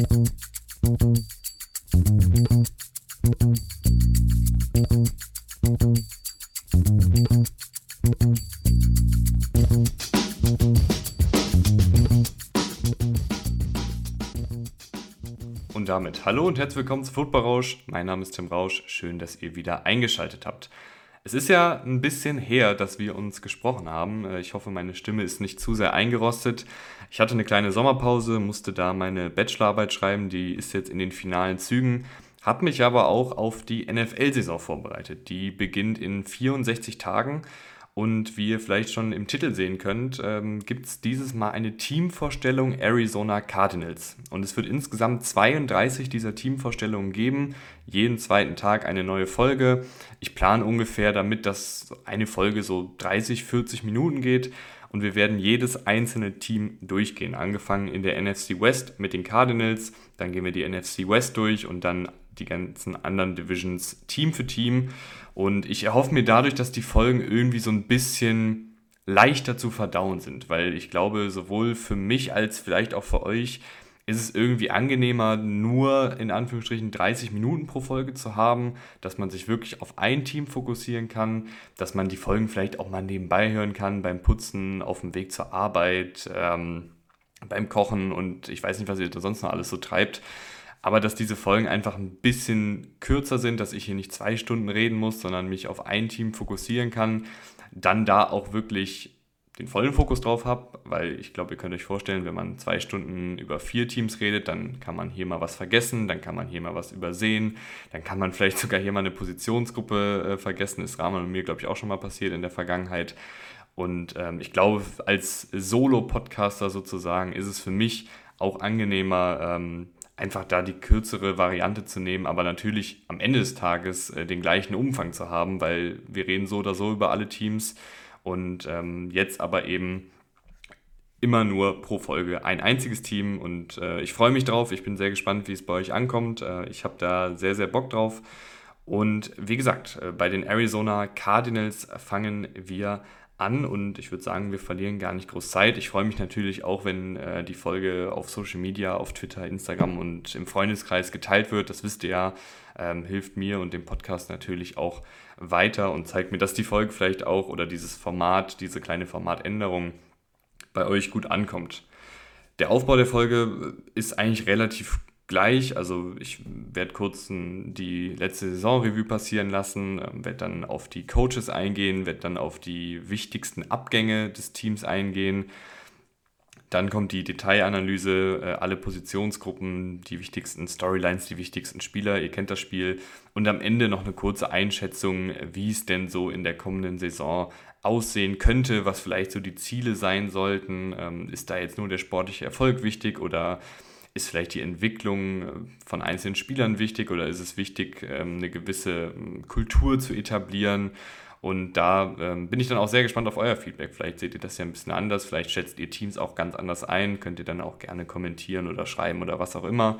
Und damit hallo und herzlich willkommen zu Football Rausch. Mein Name ist Tim Rausch. Schön, dass ihr wieder eingeschaltet habt. Es ist ja ein bisschen her, dass wir uns gesprochen haben. Äh, ich hoffe, meine Stimme ist nicht zu sehr eingerostet. Ich hatte eine kleine Sommerpause, musste da meine Bachelorarbeit schreiben, die ist jetzt in den finalen Zügen. Habe mich aber auch auf die NFL-Saison vorbereitet. Die beginnt in 64 Tagen und wie ihr vielleicht schon im Titel sehen könnt, ähm, gibt es dieses Mal eine Teamvorstellung Arizona Cardinals. Und es wird insgesamt 32 dieser Teamvorstellungen geben. Jeden zweiten Tag eine neue Folge. Ich plane ungefähr damit, dass eine Folge so 30, 40 Minuten geht. Und wir werden jedes einzelne Team durchgehen. Angefangen in der NFC West mit den Cardinals. Dann gehen wir die NFC West durch und dann die ganzen anderen Divisions Team für Team. Und ich erhoffe mir dadurch, dass die Folgen irgendwie so ein bisschen leichter zu verdauen sind, weil ich glaube, sowohl für mich als vielleicht auch für euch ist es irgendwie angenehmer, nur in Anführungsstrichen 30 Minuten pro Folge zu haben, dass man sich wirklich auf ein Team fokussieren kann, dass man die Folgen vielleicht auch mal nebenbei hören kann, beim Putzen, auf dem Weg zur Arbeit, ähm, beim Kochen und ich weiß nicht, was ihr da sonst noch alles so treibt aber dass diese Folgen einfach ein bisschen kürzer sind, dass ich hier nicht zwei Stunden reden muss, sondern mich auf ein Team fokussieren kann, dann da auch wirklich den vollen Fokus drauf habe, weil ich glaube, ihr könnt euch vorstellen, wenn man zwei Stunden über vier Teams redet, dann kann man hier mal was vergessen, dann kann man hier mal was übersehen, dann kann man vielleicht sogar hier mal eine Positionsgruppe äh, vergessen. Ist Rahman und mir, glaube ich, auch schon mal passiert in der Vergangenheit. Und ähm, ich glaube, als Solo-Podcaster sozusagen ist es für mich auch angenehmer, ähm, einfach da die kürzere Variante zu nehmen, aber natürlich am Ende des Tages äh, den gleichen Umfang zu haben, weil wir reden so oder so über alle Teams und ähm, jetzt aber eben immer nur pro Folge ein einziges Team und äh, ich freue mich drauf, ich bin sehr gespannt, wie es bei euch ankommt, äh, ich habe da sehr, sehr Bock drauf. Und wie gesagt, äh, bei den Arizona Cardinals fangen wir an und ich würde sagen, wir verlieren gar nicht groß Zeit. Ich freue mich natürlich auch, wenn äh, die Folge auf Social Media, auf Twitter, Instagram und im Freundeskreis geteilt wird. Das wisst ihr ja, ähm, hilft mir und dem Podcast natürlich auch weiter und zeigt mir, dass die Folge vielleicht auch oder dieses Format, diese kleine Formatänderung bei euch gut ankommt. Der Aufbau der Folge ist eigentlich relativ gleich. Also ich werde kurz die letzte Saisonrevue passieren lassen, ähm, werde dann auf die Coaches eingehen, werde dann auf die wichtigsten Abgänge des Teams eingehen. Dann kommt die Detailanalyse, äh, alle Positionsgruppen, die wichtigsten Storylines, die wichtigsten Spieler, ihr kennt das Spiel. Und am Ende noch eine kurze Einschätzung, wie es denn so in der kommenden Saison aussehen könnte, was vielleicht so die Ziele sein sollten. Ähm, ist da jetzt nur der sportliche Erfolg wichtig oder ist vielleicht die Entwicklung äh, von einzelnen Spielern wichtig oder ist es wichtig, ähm, eine gewisse ähm, Kultur zu etablieren? Und da ähm, bin ich dann auch sehr gespannt auf euer Feedback. Vielleicht seht ihr das ja ein bisschen anders, vielleicht schätzt ihr Teams auch ganz anders ein, könnt ihr dann auch gerne kommentieren oder schreiben oder was auch immer.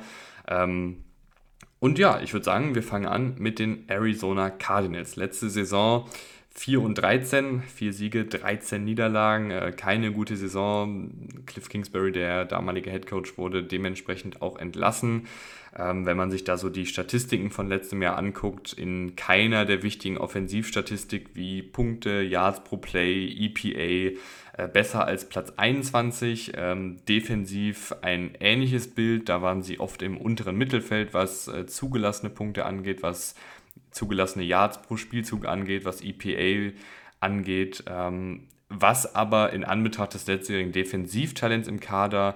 und ja, ich würde sagen, wir fangen an mit den Arizona Cardinals. Letzte Saison 4 und 13, 4 Siege, 13 Niederlagen, äh, keine gute Saison. Cliff Kingsbury, der damalige Head Coach, wurde dementsprechend auch entlassen. Ähm, wenn man sich da so die Statistiken von letztem Jahr anguckt, in keiner der wichtigen Offensivstatistik wie Punkte, Yards pro Play, EPA äh, besser als Platz 21. Ähm, defensiv ein ähnliches Bild, da waren sie oft im unteren Mittelfeld, was äh, zugelassene Punkte angeht, was zugelassene Yards pro Spielzug angeht, was EPA angeht, ähm, was aber in Anbetracht des letztjährigen Defensivtalents im Kader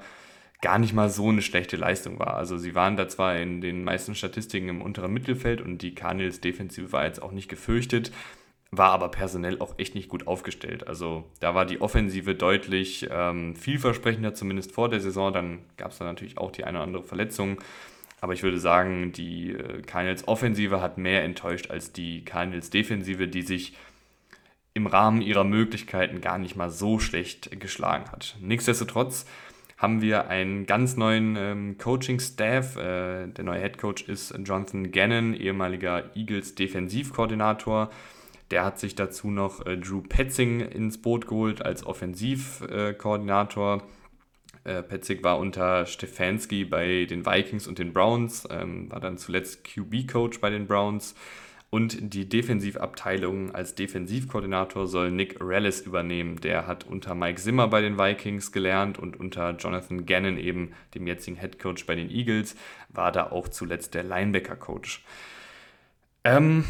gar nicht mal so eine schlechte Leistung war. Also sie waren da zwar in den meisten Statistiken im unteren Mittelfeld und die Cardinals Defensive war jetzt auch nicht gefürchtet, war aber personell auch echt nicht gut aufgestellt. Also da war die Offensive deutlich ähm, vielversprechender, zumindest vor der Saison. Dann gab es da natürlich auch die eine oder andere Verletzung. Aber ich würde sagen, die äh, Cardinals Offensive hat mehr enttäuscht als die Cardinals Defensive, die sich im Rahmen ihrer Möglichkeiten gar nicht mal so schlecht geschlagen hat. Nichtsdestotrotz haben wir einen ganz neuen ähm, Coaching-Staff. Äh, der neue Head Coach ist Jonathan Gannon, ehemaliger Eagles Defensivkoordinator. Der hat sich dazu noch äh, Drew Petzing ins Boot geholt als Offensivkoordinator. Äh, Petzig war unter Stefanski bei den Vikings und den Browns, ähm, war dann zuletzt QB-Coach bei den Browns. Und die Defensivabteilung als Defensivkoordinator soll Nick Rellis übernehmen. Der hat unter Mike Zimmer bei den Vikings gelernt und unter Jonathan Gannon, eben dem jetzigen Head Coach bei den Eagles, war da auch zuletzt der Linebacker-Coach. Ähm,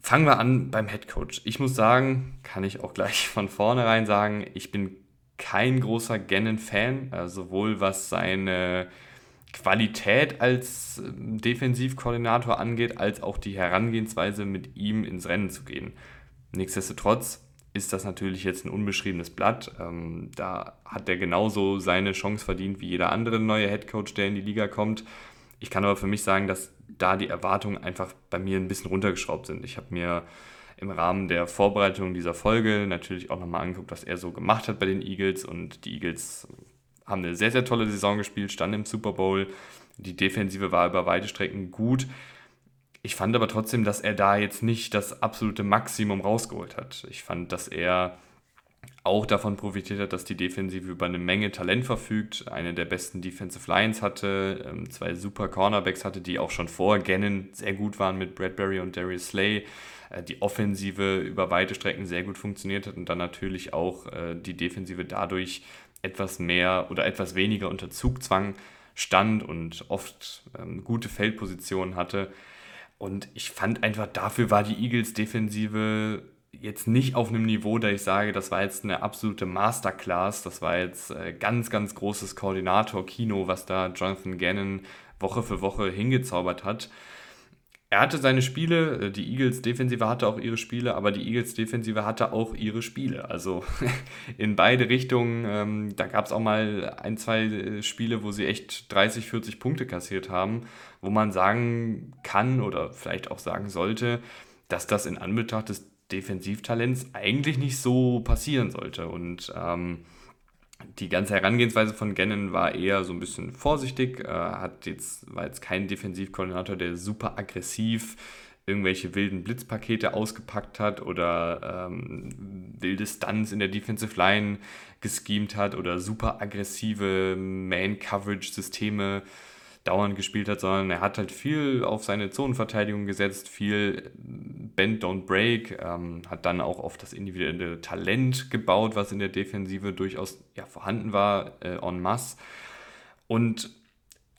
fangen wir an beim Head Coach. Ich muss sagen, kann ich auch gleich von vornherein sagen, ich bin kein großer Gannon-Fan, äh, sowohl was seine Qualität als ähm, Defensivkoordinator angeht, als auch die Herangehensweise, mit ihm ins Rennen zu gehen. Nichtsdestotrotz ist das natürlich jetzt ein unbeschriebenes Blatt. Ähm, da hat er genauso seine Chance verdient wie jeder andere neue Headcoach, der in die Liga kommt. Ich kann aber für mich sagen, dass da die Erwartungen einfach bei mir ein bisschen runtergeschraubt sind. Ich habe mir im Rahmen der Vorbereitung dieser Folge natürlich auch nochmal angeguckt, was er so gemacht hat bei den Eagles und die Eagles haben eine sehr, sehr tolle Saison gespielt, standen im Super Bowl. Die Defensive war über weite Strecken gut. Ich fand aber trotzdem, dass er da jetzt nicht das absolute Maximum rausgeholt hat. Ich fand, dass er auch davon profitiert hat, dass die Defensive über eine Menge Talent verfügt, eine der besten Defensive Lines hatte, ähm, zwei super Cornerbacks hatte, die auch schon vor Gannon sehr gut waren mit Bradbury und Darius Slay, die Offensive über weite Strecken sehr gut funktioniert hat und dann natürlich auch äh, die Defensive dadurch etwas mehr oder etwas weniger unter Zugzwang stand und oft ähm, gute Feldpositionen hatte. Und ich fand einfach, dafür war die Eagles Defensive jetzt nicht auf einem Niveau, da ich sage, das war jetzt eine absolute Masterclass, das war jetzt äh, ganz, ganz großes Koordinator-Kino, was da Jonathan Gannon Woche für Woche hingezaubert hat er hatte seine Spiele, äh, die Eagles Defensive hatte auch ihre Spiele, aber die Eagles Defensive hatte auch ihre Spiele. Also in beide Richtungen. Ähm, da gab es auch mal ein, zwei äh, Spiele, wo sie echt 30, 40 Punkte kassiert haben, wo man sagen kann oder vielleicht auch sagen sollte, dass das in Anbetracht des Defensivtalents eigentlich nicht so passieren sollte. Und ähm, die ganze Herangehensweise von Gannon war eher so ein bisschen vorsichtig, äh, hat jetzt, war jetzt kein Defensivkoordinator, der super aggressiv irgendwelche wilden Blitzpakete ausgepackt hat oder ähm, wilde Stunts in der Defensive Line geschemt hat oder super aggressive Man-Coverage-Systeme dauernd gespielt hat, sondern er hat halt viel auf seine Zonenverteidigung gesetzt, viel Bend, Don't Break, ähm, hat dann auch auf das individuelle Talent gebaut, was in der Defensive durchaus ja, vorhanden war, äh, en masse. Und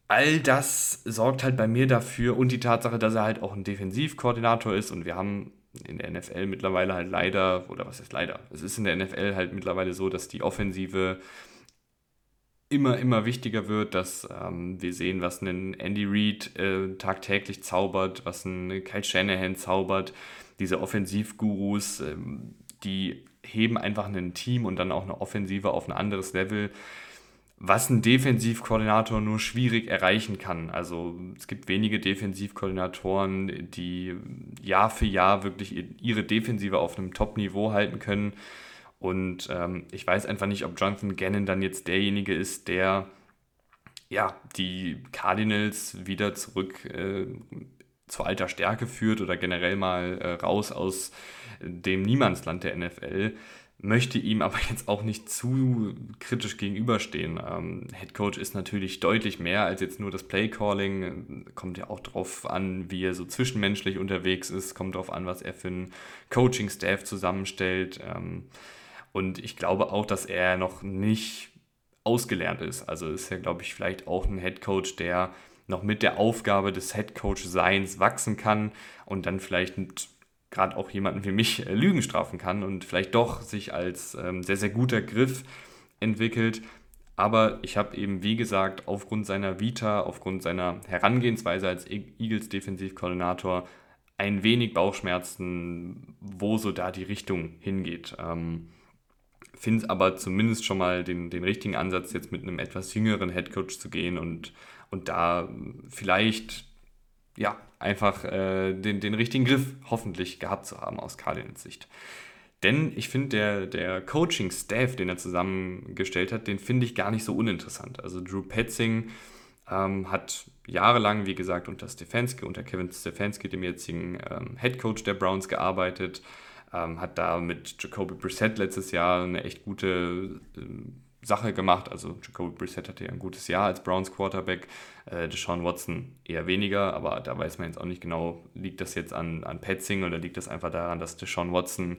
all das sorgt halt bei mir dafür und die Tatsache, dass er halt auch ein Defensivkoordinator ist und wir haben in der NFL mittlerweile halt leider, oder was ist leider, es ist in der NFL halt mittlerweile so, dass die Offensive immer, immer wichtiger wird, dass ähm, wir sehen, was ein Andy Reid äh, tagtäglich zaubert, was ein Kyle Shanahan zaubert. Diese Offensivgurus, ähm, die heben einfach ein Team und dann auch eine Offensive auf ein anderes Level, was ein Defensivkoordinator nur schwierig erreichen kann. Also es gibt wenige Defensivkoordinatoren, die Jahr für Jahr wirklich ihre Defensive auf einem Top-Niveau halten können. Und ähm, ich weiß einfach nicht, ob Jonathan Gannon dann jetzt derjenige ist, der ja, die Cardinals wieder zurück äh, zur alter Stärke führt oder generell mal äh, raus aus dem Niemandsland der NFL. Möchte ihm aber jetzt auch nicht zu kritisch gegenüberstehen. Ähm, Head Coach ist natürlich deutlich mehr als jetzt nur das Play Calling. Kommt ja auch darauf an, wie er so zwischenmenschlich unterwegs ist. Kommt darauf an, was er für einen Coaching-Staff zusammenstellt. Ähm, und ich glaube auch, dass er noch nicht ausgelernt ist. Also ist er, glaube ich, vielleicht auch ein Head Coach, der noch mit der Aufgabe des Head Coach Seins wachsen kann und dann vielleicht gerade auch jemanden wie mich äh, Lügen strafen kann und vielleicht doch sich als ähm, sehr, sehr guter Griff entwickelt. Aber ich habe eben, wie gesagt, aufgrund seiner Vita, aufgrund seiner Herangehensweise als Eagles Defensivkoordinator ein wenig Bauchschmerzen, wo so da die Richtung hingeht. Ähm, finde es aber zumindest schon mal den, den richtigen Ansatz, jetzt mit einem etwas jüngeren Headcoach zu gehen und, und da vielleicht ja, einfach äh, den, den richtigen Griff hoffentlich gehabt zu haben aus Cardinals Sicht. Denn ich finde, der, der Coaching-Staff, den er zusammengestellt hat, den finde ich gar nicht so uninteressant. Also Drew Petzing ähm, hat jahrelang, wie gesagt, unter Stefanski, unter Kevin Stefanski, dem jetzigen ähm, Head Coach der Browns, gearbeitet ähm, hat da mit Jacoby Brissett letztes Jahr eine echt gute äh, Sache gemacht. Also Jacoby Brissett hatte ja ein gutes Jahr als Browns Quarterback. Äh, Deshaun Watson eher weniger, aber da weiß man jetzt auch nicht genau, liegt das jetzt an, an Petzing oder liegt das einfach daran, dass Deshaun Watson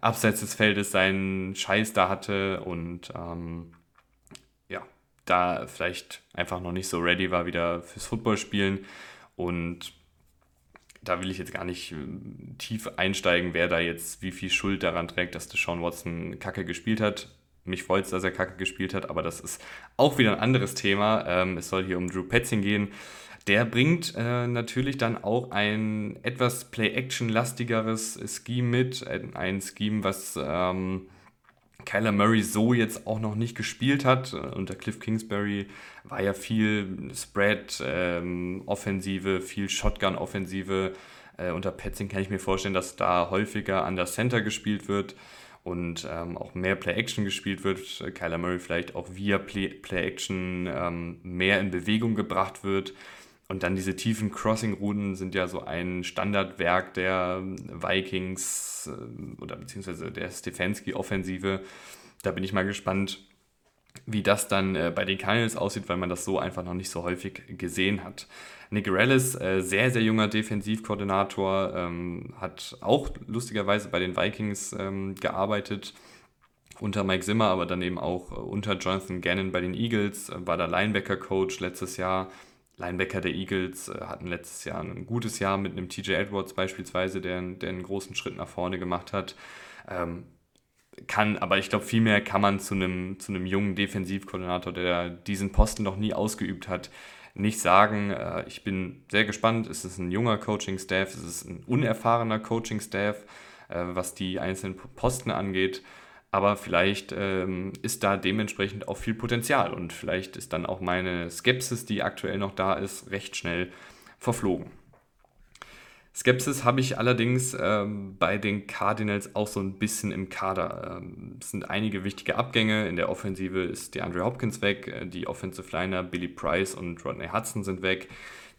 abseits des Feldes seinen Scheiß da hatte und ähm, ja, da vielleicht einfach noch nicht so ready war wieder fürs Footballspielen. Und da will ich jetzt gar nicht äh, tief einsteigen, wer da jetzt wie viel Schuld daran trägt, dass Deshaun Watson Kacke gespielt hat. Mich freut es, dass er Kacke gespielt hat, aber das ist auch wieder ein anderes Thema. Ähm, es soll hier um Drew Petzing gehen. Der bringt äh, natürlich dann auch ein etwas Play-Action-lastigeres Scheme mit. Ein Scheme, was ähm, Kyler Murray so jetzt auch noch nicht gespielt hat. Unter Cliff Kingsbury war ja viel Spread-Offensive, ähm, viel Shotgun-Offensive. Äh, unter Petzing kann ich mir vorstellen, dass da häufiger an der Center gespielt wird und ähm, auch mehr Play-Action gespielt wird. Kyler Murray vielleicht auch via Play-Action ähm, mehr in Bewegung gebracht wird. Und dann diese tiefen Crossing-Routen sind ja so ein Standardwerk der Vikings äh, oder beziehungsweise der Stefanski-Offensive. Da bin ich mal gespannt, wie das dann äh, bei den Cardinals aussieht, weil man das so einfach noch nicht so häufig gesehen hat. Nick Rellis, äh, sehr, sehr junger Defensivkoordinator, ähm, hat auch lustigerweise bei den Vikings ähm, gearbeitet unter Mike Zimmer, aber dann eben auch unter Jonathan Gannon bei den Eagles, war der Linebacker-Coach letztes Jahr, Linebacker der Eagles äh, hatten letztes Jahr ein gutes Jahr mit einem TJ Edwards beispielsweise, der, der einen großen Schritt nach vorne gemacht hat. Ähm, kann, aber ich glaube, viel mehr kann man zu einem, zu einem jungen Defensivkoordinator, der diesen Posten noch nie ausgeübt hat, nicht sagen. Äh, ich bin sehr gespannt. Es ist ein junger Coaching-Staff, es ist ein unerfahrener Coaching-Staff, äh, was die einzelnen Posten angeht aber vielleicht ähm, ist da dementsprechend auch viel Potenzial und vielleicht ist dann auch meine Skepsis, die aktuell noch da ist, recht schnell verflogen. Skepsis habe ich allerdings ähm, bei den Cardinals auch so ein bisschen im Kader. Ähm, es sind einige wichtige Abgänge. In der Offensive ist DeAndre Hopkins weg, äh, die Offensive Liner Billy Price und Rodney Hudson sind weg.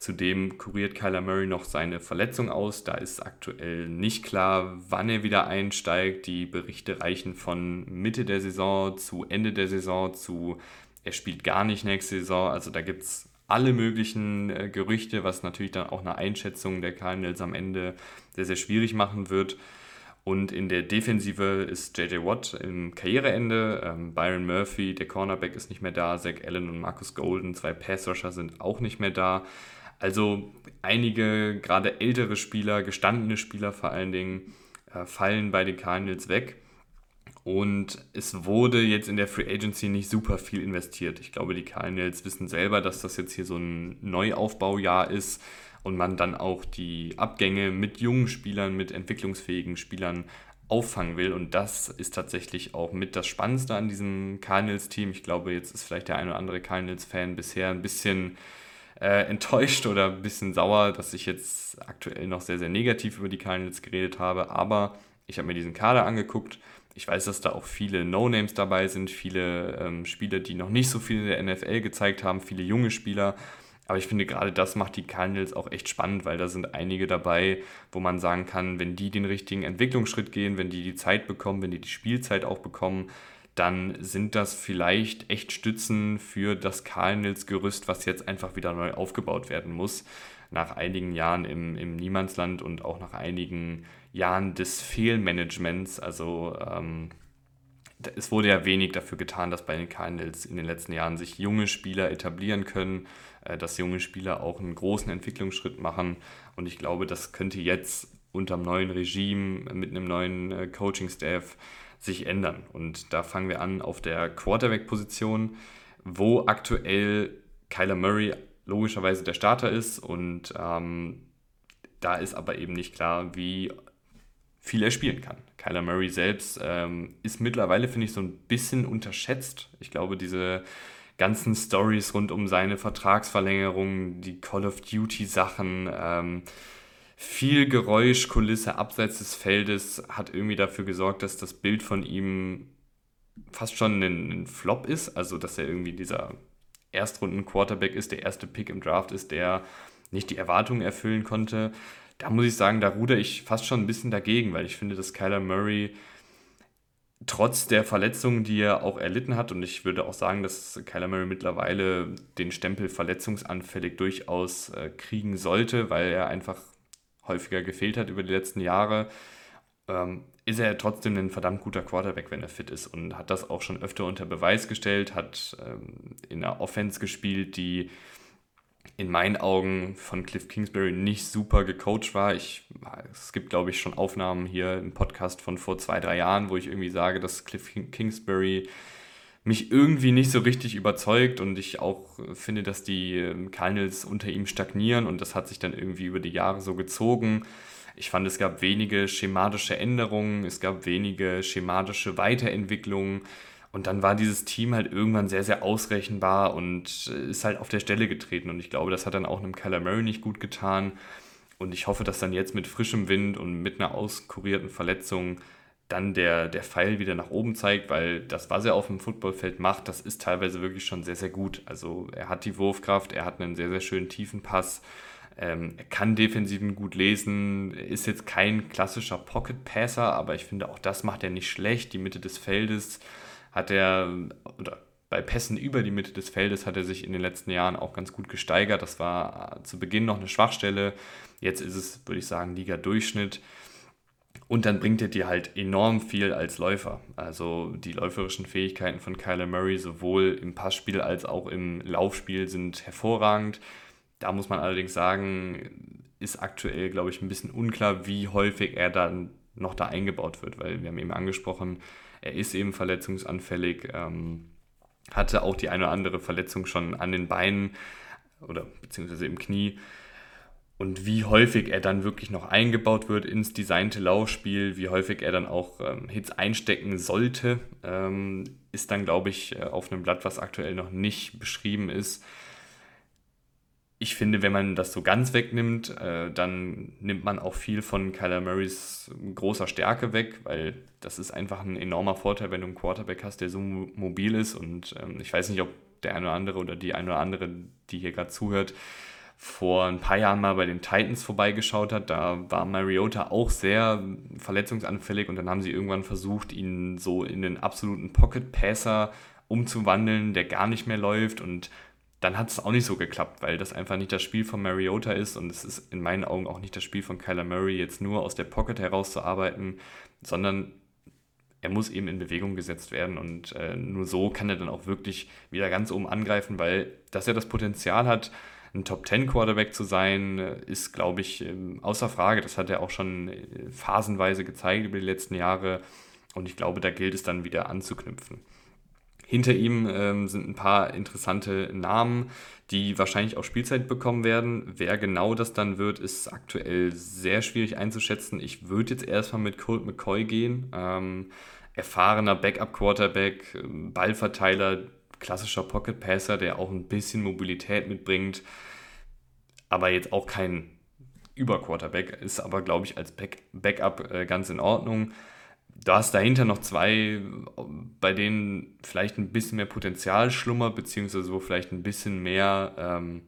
Zudem kuriert Kyler Murray noch seine Verletzung aus. Da ist aktuell nicht klar, wann er wieder einsteigt. Die Berichte reichen von Mitte der Saison zu Ende der Saison zu er spielt gar nicht nächste Saison. Also da gibt es alle möglichen äh, Gerüchte, was natürlich dann auch eine Einschätzung der Cardinals am Ende sehr, sehr schwierig machen wird. Und in der Defensive ist JJ Watt im Karriereende. Ähm, Byron Murphy, der Cornerback, ist nicht mehr da. Zach Allen und Marcus Golden, zwei Passrusher, sind auch nicht mehr da. Also einige, gerade ältere Spieler, gestandene Spieler vor allen Dingen, äh, fallen bei den Cardinals weg. Und es wurde jetzt in der Free Agency nicht super viel investiert. Ich glaube, die Cardinals wissen selber, dass das jetzt hier so ein Neuaufbaujahr ist und man dann auch die Abgänge mit jungen Spielern, mit entwicklungsfähigen Spielern auffangen will. Und das ist tatsächlich auch mit das Spannendste an diesem Cardinals-Team. Ich glaube, jetzt ist vielleicht der ein oder andere Cardinals-Fan bisher ein bisschen äh, enttäuscht oder ein bisschen sauer, dass ich jetzt aktuell noch sehr, sehr negativ über die Cardinals geredet habe. Aber ich habe mir diesen Kader angeguckt. Ich weiß, dass da auch viele No-Names dabei sind, viele ähm, Spieler, die noch nicht so viel in der NFL gezeigt haben, viele junge Spieler. Aber ich finde, gerade das macht die Cardinals auch echt spannend, weil da sind einige dabei, wo man sagen kann, wenn die den richtigen Entwicklungsschritt gehen, wenn die die Zeit bekommen, wenn die die Spielzeit auch bekommen, dann sind das vielleicht echt Stützen für das Cardinals-Gerüst, was jetzt einfach wieder neu aufgebaut werden muss. Nach einigen Jahren im, im Niemandsland und auch nach einigen Jahren des Fehlmanagements. Also ähm, es wurde ja wenig dafür getan, dass bei den Cardinals in den letzten Jahren sich junge Spieler etablieren können, äh, dass junge Spieler auch einen großen Entwicklungsschritt machen. Und ich glaube, das könnte jetzt unter dem neuen Regime mit einem neuen äh, Coaching-Staff sich ändern. Und da fangen wir an auf der Quarterback-Position, wo aktuell Kyler Murray logischerweise der Starter ist und ähm, da ist aber eben nicht klar, wie viel er spielen kann. Kyler Murray selbst ähm, ist mittlerweile, finde ich, so ein bisschen unterschätzt. Ich glaube, diese ganzen Stories rund um seine Vertragsverlängerung, die Call of Duty Sachen, ähm, viel Geräuschkulisse abseits des Feldes hat irgendwie dafür gesorgt, dass das Bild von ihm fast schon ein, ein Flop ist. Also, dass er irgendwie dieser Erstrunden-Quarterback ist, der erste Pick im Draft ist, der nicht die Erwartungen erfüllen konnte. Da muss ich sagen, da ruder ich fast schon ein bisschen dagegen, weil ich finde, dass Kyler Murray trotz der Verletzungen, die er auch erlitten hat, und ich würde auch sagen, dass Kyler Murray mittlerweile den Stempel verletzungsanfällig durchaus äh, kriegen sollte, weil er einfach häufiger gefehlt hat über die letzten Jahre, ähm, ist er trotzdem ein verdammt guter Quarterback, wenn er fit ist und hat das auch schon öfter unter Beweis gestellt, hat ähm, in einer Offense gespielt, die in meinen Augen von Cliff Kingsbury nicht super gecoacht war. Ich, es gibt, glaube ich, schon Aufnahmen hier im Podcast von vor zwei, drei Jahren, wo ich irgendwie sage, dass Cliff Kingsbury mich irgendwie nicht so richtig überzeugt und ich auch finde, dass die ähm, Cardinals unter ihm stagnieren und das hat sich dann irgendwie über die Jahre so gezogen. Ich fand, es gab wenige schematische Änderungen, es gab wenige schematische Weiterentwicklungen. Und dann war dieses Team halt irgendwann sehr, sehr ausrechenbar und äh, ist halt auf der Stelle getreten. Und ich glaube, das hat dann auch einem Murray nicht gut getan. Und ich hoffe, dass dann jetzt mit frischem Wind und mit einer auskurierten Verletzung dann der, der Pfeil wieder nach oben zeigt, weil das, was er auf dem Footballfeld macht, das ist teilweise wirklich schon sehr, sehr gut. Also er hat die Wurfkraft, er hat einen sehr, sehr schönen tiefen Pass, ähm, er kann Defensiven gut lesen, ist jetzt kein klassischer Pocket-Passer, aber ich finde auch das macht er nicht schlecht. Die Mitte des Feldes hat er, oder bei Pässen über die Mitte des Feldes hat er sich in den letzten Jahren auch ganz gut gesteigert. Das war zu Beginn noch eine Schwachstelle. Jetzt ist es, würde ich sagen, Liga-Durchschnitt. Und dann bringt er dir halt enorm viel als Läufer. Also die läuferischen Fähigkeiten von Kyler Murray sowohl im Passspiel als auch im Laufspiel sind hervorragend. Da muss man allerdings sagen, ist aktuell, glaube ich, ein bisschen unklar, wie häufig er dann noch da eingebaut wird, weil wir haben eben angesprochen, er ist eben verletzungsanfällig, ähm, hatte auch die eine oder andere Verletzung schon an den Beinen oder beziehungsweise im Knie. Und wie häufig er dann wirklich noch eingebaut wird ins designte Laufspiel, wie häufig er dann auch ähm, Hits einstecken sollte, ähm, ist dann, glaube ich, äh, auf einem Blatt, was aktuell noch nicht beschrieben ist ich finde, wenn man das so ganz wegnimmt, äh, dann nimmt man auch viel von Kyler Murrays großer Stärke weg, weil das ist einfach ein enormer Vorteil, wenn du einen Quarterback hast, der so mobil ist. Und ähm, ich weiß nicht, ob der eine oder andere oder die eine oder andere, die hier gerade zuhört, vor ein paar Jahren mal bei den Titans vorbeigeschaut hat. Da war Mariota auch sehr verletzungsanfällig und dann haben sie irgendwann versucht, ihn so in den absoluten Pocket Passer umzuwandeln, der gar nicht mehr läuft. Und dann hat es auch nicht so geklappt, weil das einfach nicht das Spiel von Mariota ist. Und es ist in meinen Augen auch nicht das Spiel von Kyler Murray, jetzt nur aus der Pocket herauszuarbeiten, sondern er muss eben in Bewegung gesetzt werden. Und äh, nur so kann er dann auch wirklich wieder ganz oben angreifen, weil dass er das Potenzial hat, ein Top 10 Quarterback zu sein, ist, glaube ich, ähm, außer Frage. Das hat er auch schon äh, phasenweise gezeigt über die letzten Jahre und ich glaube, da gilt es dann wieder anzuknüpfen. Hinter ihm ähm, sind ein paar interessante Namen, die wahrscheinlich auch Spielzeit bekommen werden. Wer genau das dann wird, ist aktuell sehr schwierig einzuschätzen. Ich würde jetzt erstmal mit Colt McCoy gehen. Ähm, erfahrener Backup-Quarterback, Ballverteiler, klassischer Pocket-Passer, der auch ein bisschen Mobilität mitbringt, aber jetzt auch kein Über-Quarterback, ist aber, glaube ich, als Back Backup äh, ganz in Ordnung du hast dahinter noch zwei, bei denen vielleicht ein bisschen mehr Potenzial schlummert, beziehungsweise wo vielleicht ein bisschen mehr ähm,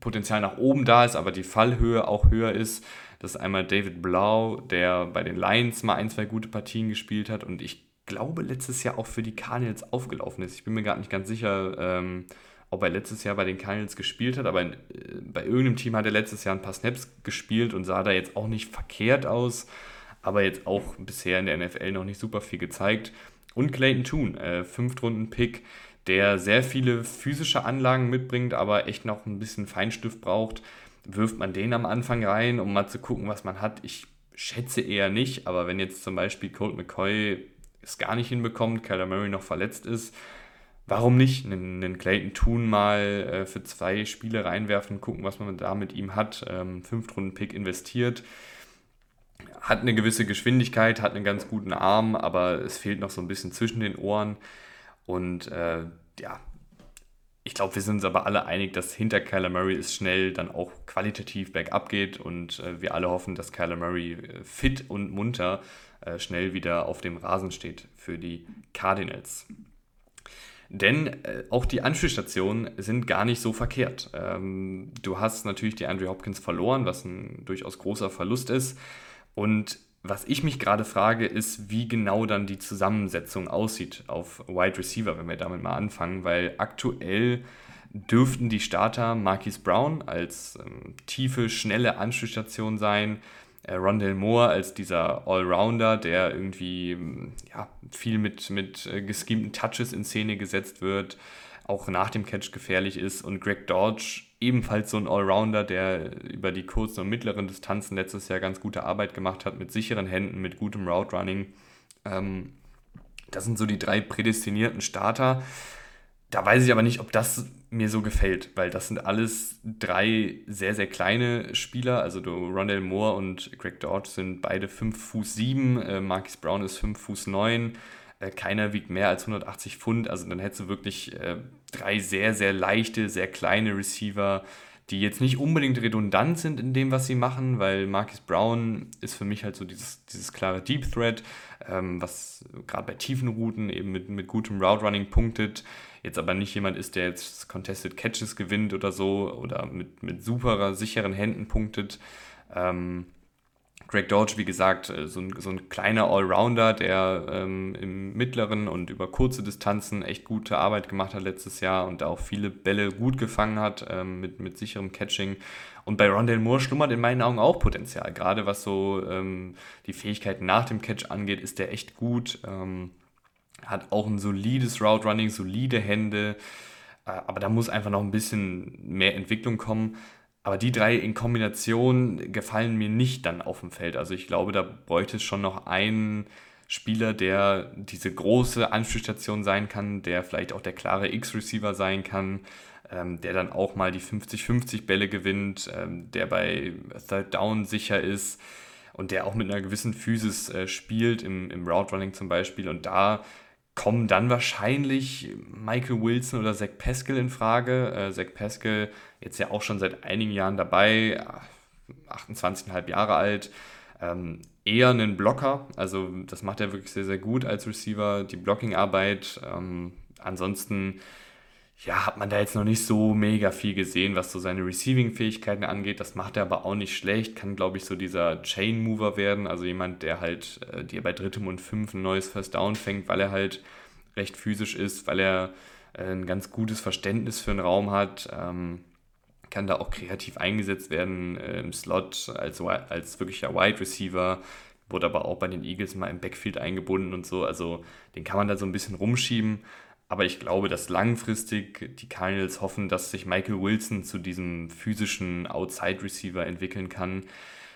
Potenzial nach oben da ist, aber die Fallhöhe auch höher ist. Das ist einmal David Blau, der bei den Lions mal ein, zwei gute Partien gespielt hat und ich glaube letztes Jahr auch für die Cardinals aufgelaufen ist. Ich bin mir gar nicht ganz sicher, ähm, ob er letztes Jahr bei den Cardinals gespielt hat, aber in, äh, bei irgendeinem Team hat er letztes Jahr ein paar Snaps gespielt und sah da jetzt auch nicht verkehrt aus aber jetzt auch bisher in der NFL noch nicht super viel gezeigt. Und Clayton Toon, äh, Fünftrunden-Pick, der sehr viele physische Anlagen mitbringt, aber echt noch ein bisschen Feinstift braucht. Wirft man den am Anfang rein, um mal zu gucken, was man hat? Ich schätze eher nicht, aber wenn jetzt zum Beispiel Colt McCoy es gar nicht hinbekommt, Kyler Murray noch verletzt ist, warum nicht einen, Clayton Toon mal äh, für zwei Spiele reinwerfen, gucken, was man da mit ihm hat. Ähm, Fünftrunden-Pick investiert hat eine gewisse Geschwindigkeit, hat einen ganz guten Arm, aber es fehlt noch so ein bisschen zwischen den Ohren. Und äh, ja, ich glaube, wir sind uns aber alle einig, dass hinter Kyler Murray es schnell dann auch qualitativ bergab geht und äh, wir alle hoffen, dass Kyler Murray äh, fit und munter äh, schnell wieder auf dem Rasen steht für die Cardinals. Denn äh, auch die Anspielstationen sind gar nicht so verkehrt. Ähm, du hast natürlich die Andrew Hopkins verloren, was ein durchaus großer Verlust ist. Und was ich mich gerade frage, ist, wie genau dann die Zusammensetzung aussieht auf Wide Receiver, wenn wir damit mal anfangen, weil aktuell dürften die Starter Marquis Brown als ähm, tiefe, schnelle Anschlussstation sein, äh, Rondell Moore als dieser Allrounder, der irgendwie ähm, ja, viel mit, mit äh, geschemten Touches in Szene gesetzt wird, auch nach dem Catch gefährlich ist und Greg Dodge ebenfalls so ein Allrounder, der über die kurzen und mittleren Distanzen letztes Jahr ganz gute Arbeit gemacht hat, mit sicheren Händen, mit gutem Route Running. Ähm, das sind so die drei prädestinierten Starter. Da weiß ich aber nicht, ob das mir so gefällt, weil das sind alles drei sehr, sehr kleine Spieler. Also Rondell Moore und Greg Dodge sind beide 5 Fuß 7, äh, Marcus Brown ist 5 Fuß 9. Äh, keiner wiegt mehr als 180 Pfund. Also dann hättest du wirklich äh, drei sehr, sehr leichte, sehr kleine Receiver, die jetzt nicht unbedingt redundant sind in dem, was sie machen, weil Marcus Brown ist für mich halt so dieses, dieses klare Deep Threat, ähm, was gerade bei tiefen Routen eben mit, mit gutem Route Running punktet. Jetzt aber nicht jemand ist, der jetzt Contested Catches gewinnt oder so oder mit, mit superer, sicheren Händen punktet. Ähm, Greg Dodge, wie gesagt, äh, so ein, so ein kleiner Allrounder, der ähm, im mittleren und über kurze Distanzen echt gute Arbeit gemacht hat letztes Jahr und auch viele Bälle gut gefangen hat ähm, mit, mit sicherem Catching. Und bei Rondell Moore schlummert in meinen Augen auch Potenzial. Gerade was so ähm, die Fähigkeiten nach dem Catch angeht, ist der echt gut. Hat auch ein solides Route Running, solide Hände. Äh, aber da muss einfach noch ein bisschen mehr Entwicklung kommen. Aber die drei in Kombination gefallen mir nicht dann auf dem Feld. Also ich glaube, da bräuchte es schon noch einen Spieler, der diese große Anspielstation sein kann, der vielleicht auch der klare X-Receiver sein kann, ähm, der dann auch mal die 50-50 Bälle gewinnt, ähm, der bei Third Down sicher ist und der auch mit einer gewissen Physis äh, spielt, im, im Route Running zum Beispiel. Und da kommen dann wahrscheinlich Michael Wilson oder Zach Pascal in Frage. Äh, Zach Pascal jetzt ja auch schon seit einigen Jahren dabei, 28,5 Jahre alt. Ähm, eher einen Blocker, also das macht er wirklich sehr, sehr gut als Receiver, die Blockingarbeit. Ähm, ansonsten ja, hat man da jetzt noch nicht so mega viel gesehen, was so seine Receiving-Fähigkeiten angeht. Das macht er aber auch nicht schlecht. Kann, glaube ich, so dieser Chain-Mover werden. Also jemand, der halt äh, dir bei drittem und fünf ein neues First Down fängt, weil er halt recht physisch ist, weil er äh, ein ganz gutes Verständnis für den Raum hat. Ähm, kann da auch kreativ eingesetzt werden äh, im Slot als, als wirklicher Wide Receiver. Wurde aber auch bei den Eagles mal im Backfield eingebunden und so. Also den kann man da so ein bisschen rumschieben. Aber ich glaube, dass langfristig die Cardinals hoffen, dass sich Michael Wilson zu diesem physischen Outside-Receiver entwickeln kann.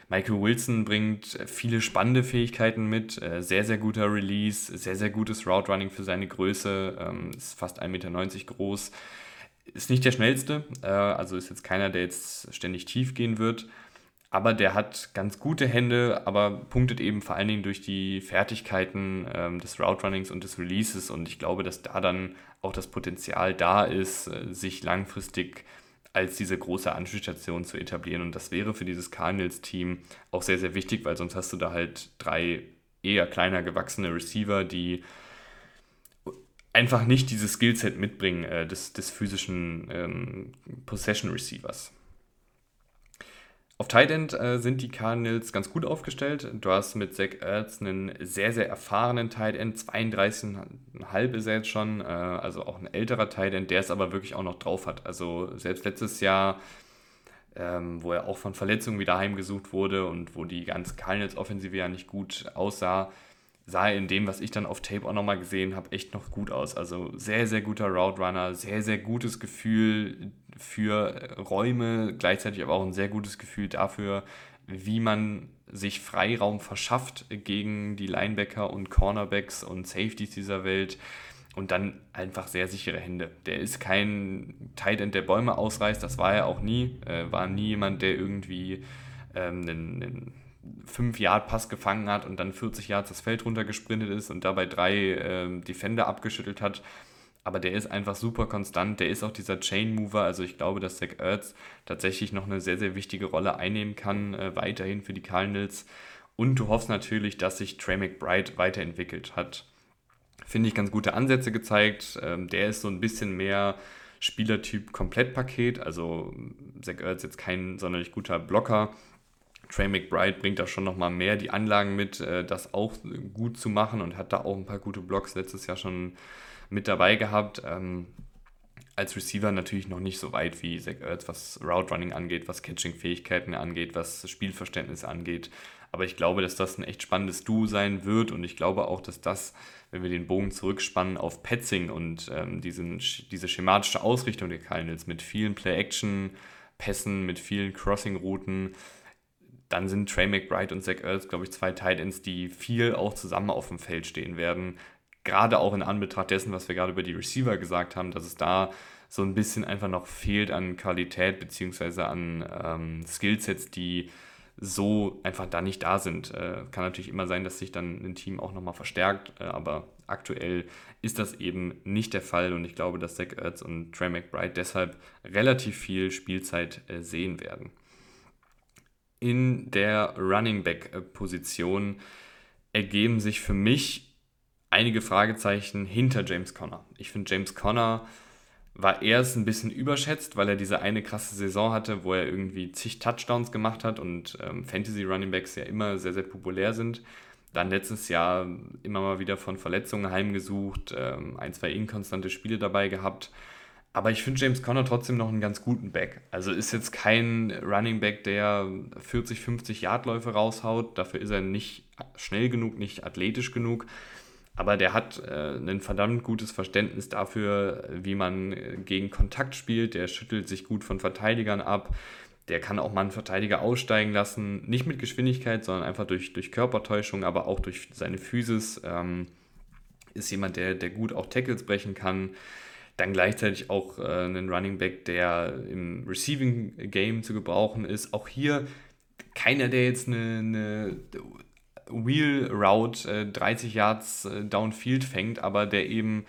Michael Wilson bringt viele spannende Fähigkeiten mit, äh, sehr, sehr guter Release, sehr, sehr gutes Route Running für seine Größe, ähm, ist fast 1,90 Meter groß. Ist nicht der schnellste, äh, also ist jetzt keiner, der jetzt ständig tief gehen wird, aber der hat ganz gute Hände, aber punktet eben vor allen Dingen durch die Fertigkeiten ähm, des Route Runnings und des Releases. Und ich glaube, dass da dann auch das Potenzial da ist, äh, sich langfristig als diese große Anschlussstation zu etablieren. Und das wäre für dieses Cardinals-Team auch sehr, sehr wichtig, weil sonst hast du da halt drei eher kleiner gewachsene Receiver, die einfach nicht dieses Skillset mitbringen äh, des, des physischen ähm, Possession Receivers. Auf Tight End äh, sind die Cardinals ganz gut aufgestellt. Du hast mit Zach Ertz einen sehr, sehr erfahrenen Tight End, 32,5 ist er jetzt schon, äh, also auch ein älterer Tight End, der es aber wirklich auch noch drauf hat. Also selbst letztes Jahr, ähm, wo er auch von Verletzungen wieder heimgesucht wurde und wo die ganze Cardinals-Offensive ja nicht gut aussah, sah er in dem, was ich dann auf Tape auch nochmal gesehen habe, echt noch gut aus. Also sehr, sehr guter Route Runner, sehr, sehr gutes Gefühl für Räume, gleichzeitig aber auch ein sehr gutes Gefühl dafür, wie man sich Freiraum verschafft gegen die Linebacker und Cornerbacks und Safeties dieser Welt und dann einfach sehr sichere Hände. Der ist kein Tight End, der Bäume ausreißt, das war er auch nie. Äh, war nie jemand, der irgendwie ähm, einen, einen 5-Yard-Pass gefangen hat und dann 40 Yards das Feld runtergesprintet ist und dabei drei äh, Defender abgeschüttelt hat. Aber der ist einfach super konstant. Der ist auch dieser Chain Mover. Also ich glaube, dass Zach Ertz tatsächlich noch eine sehr, sehr wichtige Rolle einnehmen kann, äh, weiterhin für die Cardinals. Und du hoffst natürlich, dass sich Trey McBride weiterentwickelt hat. Finde ich ganz gute Ansätze gezeigt. Ähm, der ist so ein bisschen mehr Spielertyp Komplettpaket. Also Zach Ertz jetzt kein sonderlich guter Blocker, Trey McBride bringt da schon nochmal mehr die Anlagen mit, äh, das auch gut zu machen und hat da auch ein paar gute Blocks letztes Jahr schon mit dabei gehabt. Ähm, als Receiver natürlich noch nicht so weit wie Zach Ertz, was Route Running angeht, was Catching-Fähigkeiten angeht, was Spielverständnis angeht. Aber ich glaube, dass das ein echt spannendes Duo sein wird und ich glaube auch, dass das, wenn wir den Bogen zurückspannen auf Petzing und ähm, diesen, diese schematische Ausrichtung der Cardinals mit vielen Play-Action-Pässen, mit vielen Crossing-Routen, dann sind Trey McBride und Zach Ertz, glaube ich, zwei Titans, die viel auch zusammen auf dem Feld stehen werden gerade auch in Anbetracht dessen, was wir gerade über die Receiver gesagt haben, dass es da so ein bisschen einfach noch fehlt an Qualität beziehungsweise an ähm, Skillsets, die so einfach da nicht da sind. Äh, kann natürlich immer sein, dass sich dann ein Team auch nochmal verstärkt, äh, aber aktuell ist das eben nicht der Fall und ich glaube, dass Zach Ertz und Trey McBride deshalb relativ viel Spielzeit äh, sehen werden. In der Running Back Position ergeben sich für mich einige Fragezeichen hinter James Conner. Ich finde, James Conner war erst ein bisschen überschätzt, weil er diese eine krasse Saison hatte, wo er irgendwie zig Touchdowns gemacht hat und ähm, Fantasy Running Backs ja immer sehr, sehr populär sind. Dann letztes Jahr immer mal wieder von Verletzungen heimgesucht, ähm, ein, zwei inkonstante Spiele dabei gehabt. Aber ich finde James Conner trotzdem noch einen ganz guten Back. Also ist jetzt kein Running Back, der 40, 50 Yardläufe raushaut. Dafür ist er nicht schnell genug, nicht athletisch genug. Aber der hat äh, ein verdammt gutes Verständnis dafür, wie man äh, gegen Kontakt spielt. Der schüttelt sich gut von Verteidigern ab. Der kann auch mal einen Verteidiger aussteigen lassen. Nicht mit Geschwindigkeit, sondern einfach durch, durch Körpertäuschung, aber auch durch seine Physis. Ähm, ist jemand, der, der gut auch Tackles brechen kann. Dann gleichzeitig auch äh, einen Running Back, der im Receiving Game zu gebrauchen ist. Auch hier keiner, der jetzt eine, eine Wheel Route äh, 30 Yards äh, downfield fängt, aber der eben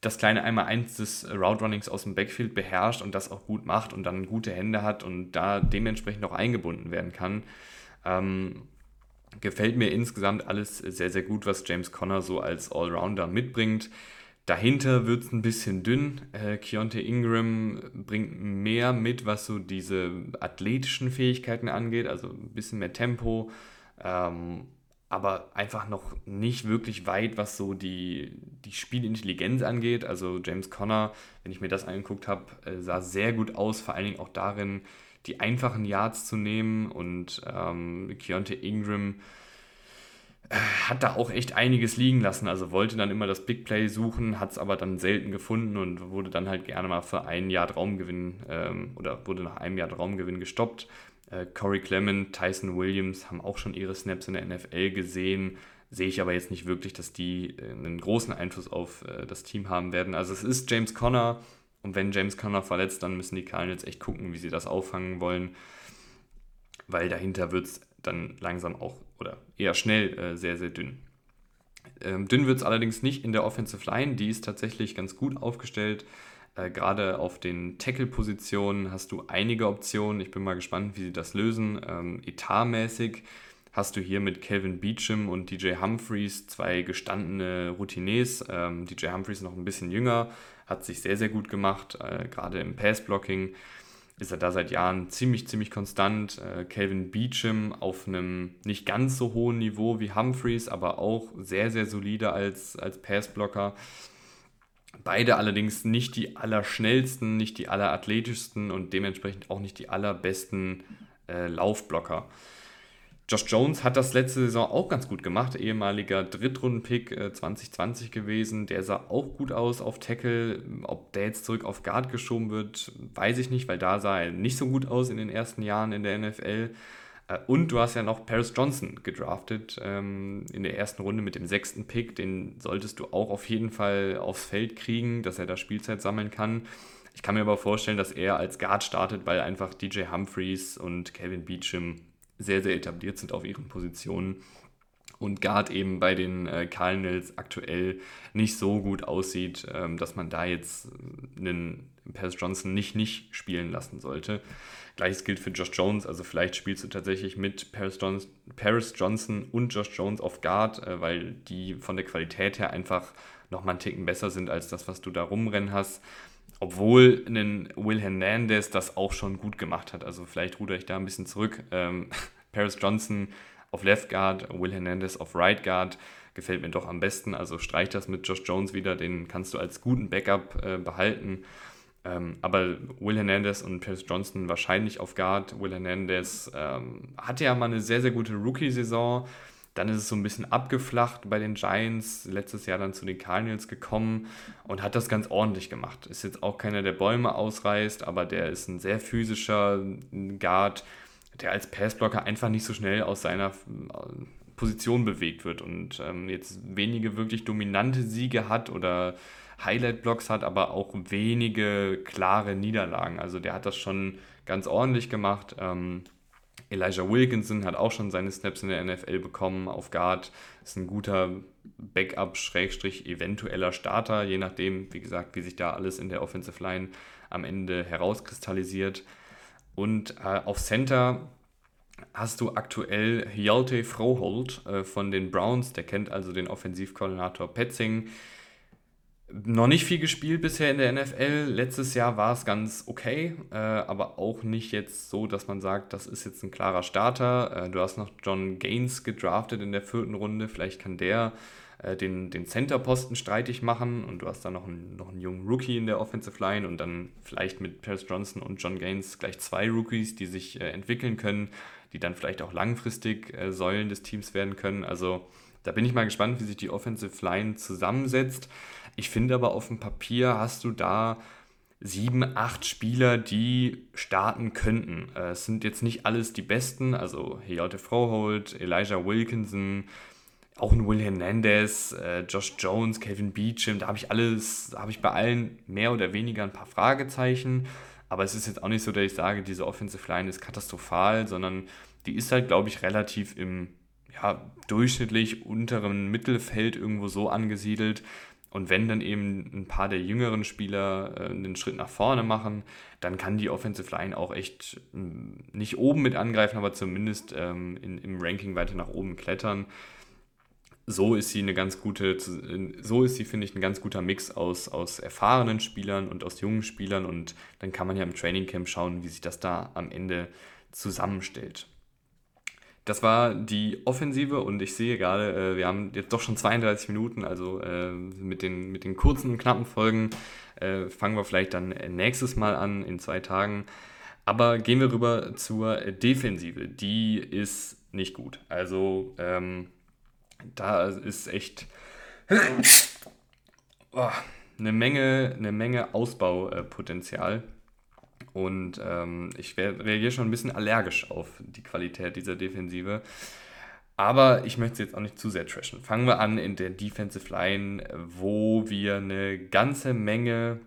das kleine einmal eins des Route Runnings aus dem Backfield beherrscht und das auch gut macht und dann gute Hände hat und da dementsprechend auch eingebunden werden kann. Ähm, gefällt mir insgesamt alles sehr, sehr gut, was James Conner so als Allrounder mitbringt. Dahinter wird es ein bisschen dünn. Äh, Keontae Ingram bringt mehr mit, was so diese athletischen Fähigkeiten angeht, also ein bisschen mehr Tempo, ähm, aber einfach noch nicht wirklich weit, was so die, die Spielintelligenz angeht. Also James Conner, wenn ich mir das angeguckt habe, äh, sah sehr gut aus, vor allen Dingen auch darin, die einfachen Yards zu nehmen. Und ähm, Keontae Ingram äh, hat da auch echt einiges liegen lassen. Also wollte dann immer das Big Play suchen, hat es aber dann selten gefunden und wurde dann halt gerne mal für ein Jahr Raumgewinn ähm, oder wurde nach einem Jahr Raumgewinn gestoppt. Äh, Corey Clement, Tyson Williams haben auch schon ihre Snaps in der NFL gesehen. Sehe ich aber jetzt nicht wirklich, dass die äh, einen großen Einfluss auf äh, das Team haben werden. Also es ist James Conner und wenn James Conner verletzt, dann müssen die Cardinals echt gucken, wie sie das auffangen wollen, weil dahinter wird es dann langsam auch oder eher schnell sehr, sehr dünn. Ähm, dünn wird es allerdings nicht in der Offensive Line, die ist tatsächlich ganz gut aufgestellt. Äh, Gerade auf den Tackle-Positionen hast du einige Optionen. Ich bin mal gespannt, wie sie das lösen. Ähm, etatmäßig hast du hier mit Calvin Beecham und DJ Humphreys zwei gestandene Routiniers. Ähm, DJ Humphreys noch ein bisschen jünger, hat sich sehr, sehr gut gemacht, äh, gerade im Pass-Blocking ist er da seit Jahren ziemlich, ziemlich konstant. Äh, Calvin Beecham auf einem nicht ganz so hohen Niveau wie Humphreys, aber auch sehr, sehr solide als, als Passblocker. Beide allerdings nicht die allerschnellsten, nicht die allerathletischsten und dementsprechend auch nicht die allerbesten äh, Laufblocker. Josh Jones hat das letzte Saison auch ganz gut gemacht, ehemaliger Drittrunden-Pick äh, 2020 gewesen. Der sah auch gut aus auf Tackle. Ob der jetzt zurück auf Guard geschoben wird, weiß ich nicht, weil da sah er nicht so gut aus in den ersten Jahren in der NFL. Äh, und du hast ja noch Paris Johnson gedraftet ähm, in der ersten Runde mit dem sechsten Pick. Den solltest du auch auf jeden Fall aufs Feld kriegen, dass er da Spielzeit sammeln kann. Ich kann mir aber vorstellen, dass er als Guard startet, weil einfach DJ Humphreys und Kevin Beecham sehr, sehr etabliert sind auf ihren Positionen und Guard eben bei den äh, Cardinals aktuell nicht so gut aussieht, ähm, dass man da jetzt einen Paris Johnson nicht nicht spielen lassen sollte. Gleiches gilt für Josh Jones, also vielleicht spielst du tatsächlich mit Paris, Jones, Paris Johnson und Josh Jones auf Guard, äh, weil die von der Qualität her einfach nochmal einen Ticken besser sind als das, was du da rumrennen hast. Obwohl ein Will Hernandez das auch schon gut gemacht hat. Also vielleicht ruder ich da ein bisschen zurück. Ähm, Paris Johnson auf Left Guard, Will Hernandez auf Right Guard gefällt mir doch am besten. Also streich das mit Josh Jones wieder, den kannst du als guten Backup äh, behalten. Ähm, aber Will Hernandez und Paris Johnson wahrscheinlich auf Guard. Will Hernandez ähm, hatte ja mal eine sehr, sehr gute Rookie-Saison. Dann ist es so ein bisschen abgeflacht bei den Giants, letztes Jahr dann zu den Cardinals gekommen und hat das ganz ordentlich gemacht. Ist jetzt auch keiner, der Bäume ausreißt, aber der ist ein sehr physischer Guard, der als Passblocker einfach nicht so schnell aus seiner äh, Position bewegt wird und ähm, jetzt wenige wirklich dominante Siege hat oder Highlight-Blocks hat, aber auch wenige klare Niederlagen. Also der hat das schon ganz ordentlich gemacht. Ähm, Elijah Wilkinson hat auch schon seine Snaps in der NFL bekommen auf Guard. Ist ein guter Backup, Schrägstrich, eventueller Starter, je nachdem, wie gesagt, wie sich da alles in der Offensive Line am Ende herauskristallisiert. Und äh, auf Center hast du aktuell Hjalte Froholt äh, von den Browns, der kennt also den Offensivkoordinator Petzing. Noch nicht viel gespielt bisher in der NFL. Letztes Jahr war es ganz okay, äh, aber auch nicht jetzt so, dass man sagt, das ist jetzt ein klarer Starter. Äh, du hast noch John Gaines gedraftet in der vierten Runde. Vielleicht kann der äh, den, den Center-Posten streitig machen und du hast da noch einen, noch einen jungen Rookie in der Offensive Line und dann vielleicht mit Paris Johnson und John Gaines gleich zwei Rookies, die sich äh, entwickeln können, die dann vielleicht auch langfristig äh, Säulen des Teams werden können. Also da bin ich mal gespannt, wie sich die Offensive Line zusammensetzt. Ich finde aber auf dem Papier hast du da sieben, acht Spieler, die starten könnten. Es sind jetzt nicht alles die besten, also Heote Froholt, Elijah Wilkinson, auch ein Will Hernandez, äh, Josh Jones, Kevin Beecham, da habe ich alles, habe ich bei allen mehr oder weniger ein paar Fragezeichen. Aber es ist jetzt auch nicht so, dass ich sage, diese Offensive Line ist katastrophal, sondern die ist halt, glaube ich, relativ im ja, durchschnittlich unteren Mittelfeld irgendwo so angesiedelt. Und wenn dann eben ein paar der jüngeren Spieler äh, einen Schritt nach vorne machen, dann kann die Offensive Line auch echt hm, nicht oben mit angreifen, aber zumindest ähm, im Ranking weiter nach oben klettern so ist sie eine ganz gute, so ist sie, finde ich, ein ganz guter Mix aus, aus erfahrenen Spielern und aus jungen Spielern und dann kann man ja im Training Camp schauen, wie sich das da am Ende zusammenstellt. Das war die Offensive und ich sehe gerade, äh, wir haben jetzt doch schon 32 Minuten, also äh, mit, den, mit den kurzen und knappen Folgen äh, fangen wir vielleicht dann nächstes Mal an in zwei Tagen. Aber gehen wir rüber zur Defensive. Die ist nicht gut. Also ähm, da ist echt oh, eine, Menge, eine Menge Ausbaupotenzial. Und ähm, ich reagiere schon ein bisschen allergisch auf die Qualität dieser Defensive. Aber ich möchte es jetzt auch nicht zu sehr trashen. Fangen wir an in der Defensive Line, wo wir eine ganze Menge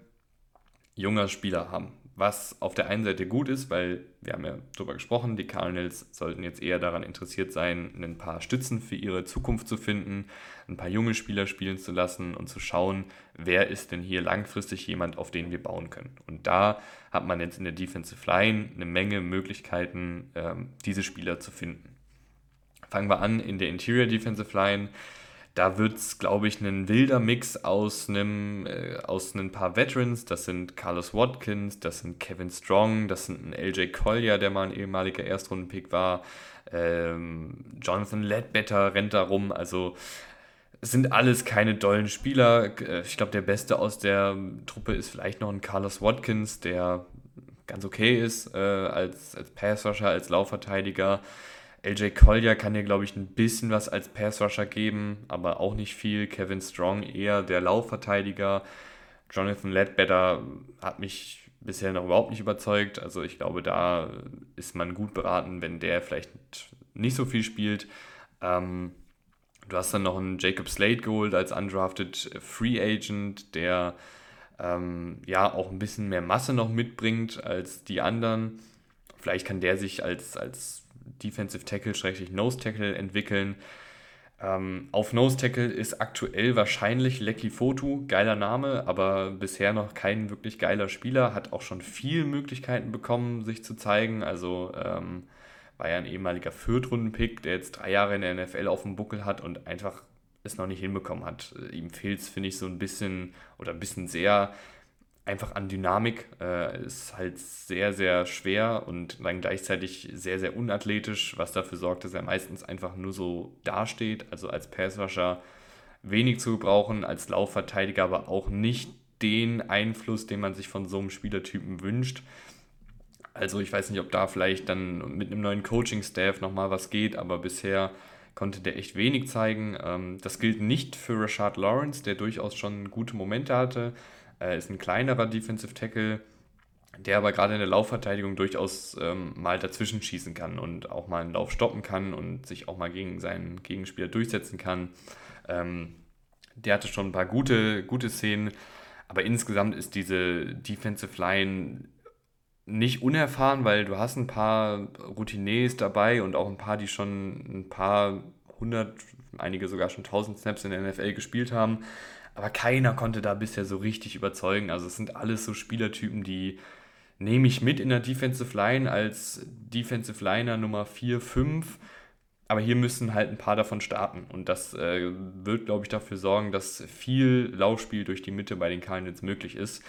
junger Spieler haben. Was auf der einen Seite gut ist, weil wir haben ja darüber gesprochen, die Cardinals sollten jetzt eher daran interessiert sein, ein paar Stützen für ihre Zukunft zu finden, ein paar junge Spieler spielen zu lassen und zu schauen, wer ist denn hier langfristig jemand, auf den wir bauen können. Und da hat man jetzt in der Defensive Line eine Menge Möglichkeiten, ähm, diese Spieler zu finden. Fangen wir an in der Interior Defensive Line da wird es, glaube ich, ein wilder Mix aus einem äh, aus ein paar Veterans. Das sind Carlos Watkins, das sind Kevin Strong, das sind ein LJ Collier, der mal ein ehemaliger Erstrundenpick war. Ähm, Jonathan Ledbetter rennt da rum. Also sind alles keine dollen Spieler. Äh, ich glaube, der Beste aus der Truppe ist vielleicht noch ein Carlos Watkins, der ganz okay ist äh, als, als Passrusher, als Laufverteidiger. LJ Collier kann dir, glaube ich, ein bisschen was als Pass-Rusher geben, aber auch nicht viel. Kevin Strong eher der Laufverteidiger. Jonathan Ledbetter hat mich bisher noch überhaupt nicht überzeugt. Also ich glaube, da ist man gut beraten, wenn der vielleicht nicht so viel spielt. Ähm, du hast dann noch einen Jacob Slade geholt als undrafted Free Agent, der ähm, ja auch ein bisschen mehr Masse noch mitbringt als die anderen. Vielleicht kann der sich als, als Defensive Tackle, Schrägstrich Nose Tackle entwickeln. Ähm, auf Nose Tackle ist aktuell wahrscheinlich Lecky Fotu, geiler Name, aber bisher noch kein wirklich geiler Spieler, hat auch schon viele Möglichkeiten bekommen, sich zu zeigen. Also ähm, war ja ein ehemaliger Viertrunden-Pick, der jetzt drei Jahre in der NFL auf dem Buckel hat und einfach es noch nicht hinbekommen hat. Ihm fehlt es, finde ich, so ein bisschen oder ein bisschen sehr einfach an Dynamik. Äh, ist halt sehr, sehr schwer und dann gleichzeitig sehr, sehr unathletisch, was dafür sorgt, dass er meistens einfach nur so dasteht. Also als Passwasher wenig zu gebrauchen, als Laufverteidiger aber auch nicht den Einfluss, den man sich von so einem Spielertypen wünscht. Also ich weiß nicht, ob da vielleicht dann mit einem neuen Coaching-Staff nochmal was geht, aber bisher konnte der echt wenig zeigen. Ähm, das gilt nicht für Rashad Lawrence, der durchaus schon gute Momente hatte. Er ist ein kleinerer Defensive Tackle, der aber gerade in der Laufverteidigung durchaus ähm, mal dazwischen schießen kann und auch mal einen Lauf stoppen kann und sich auch mal gegen seinen Gegenspieler durchsetzen kann. Ähm, der hatte schon ein paar gute, gute Szenen, aber insgesamt ist diese Defensive Line nicht unerfahren, weil du hast ein paar Routiniers dabei und auch ein paar, die schon ein paar hundert, einige sogar schon tausend Snaps in der NFL gespielt haben. Aber keiner konnte da bisher so richtig überzeugen. Also es sind alles so Spielertypen, die nehme ich mit in der Defensive Line als Defensive Liner Nummer 4, 5. Aber hier müssen halt ein paar davon starten. Und das äh, wird, glaube ich, dafür sorgen, dass viel Laufspiel durch die Mitte bei den Cardinals möglich ist.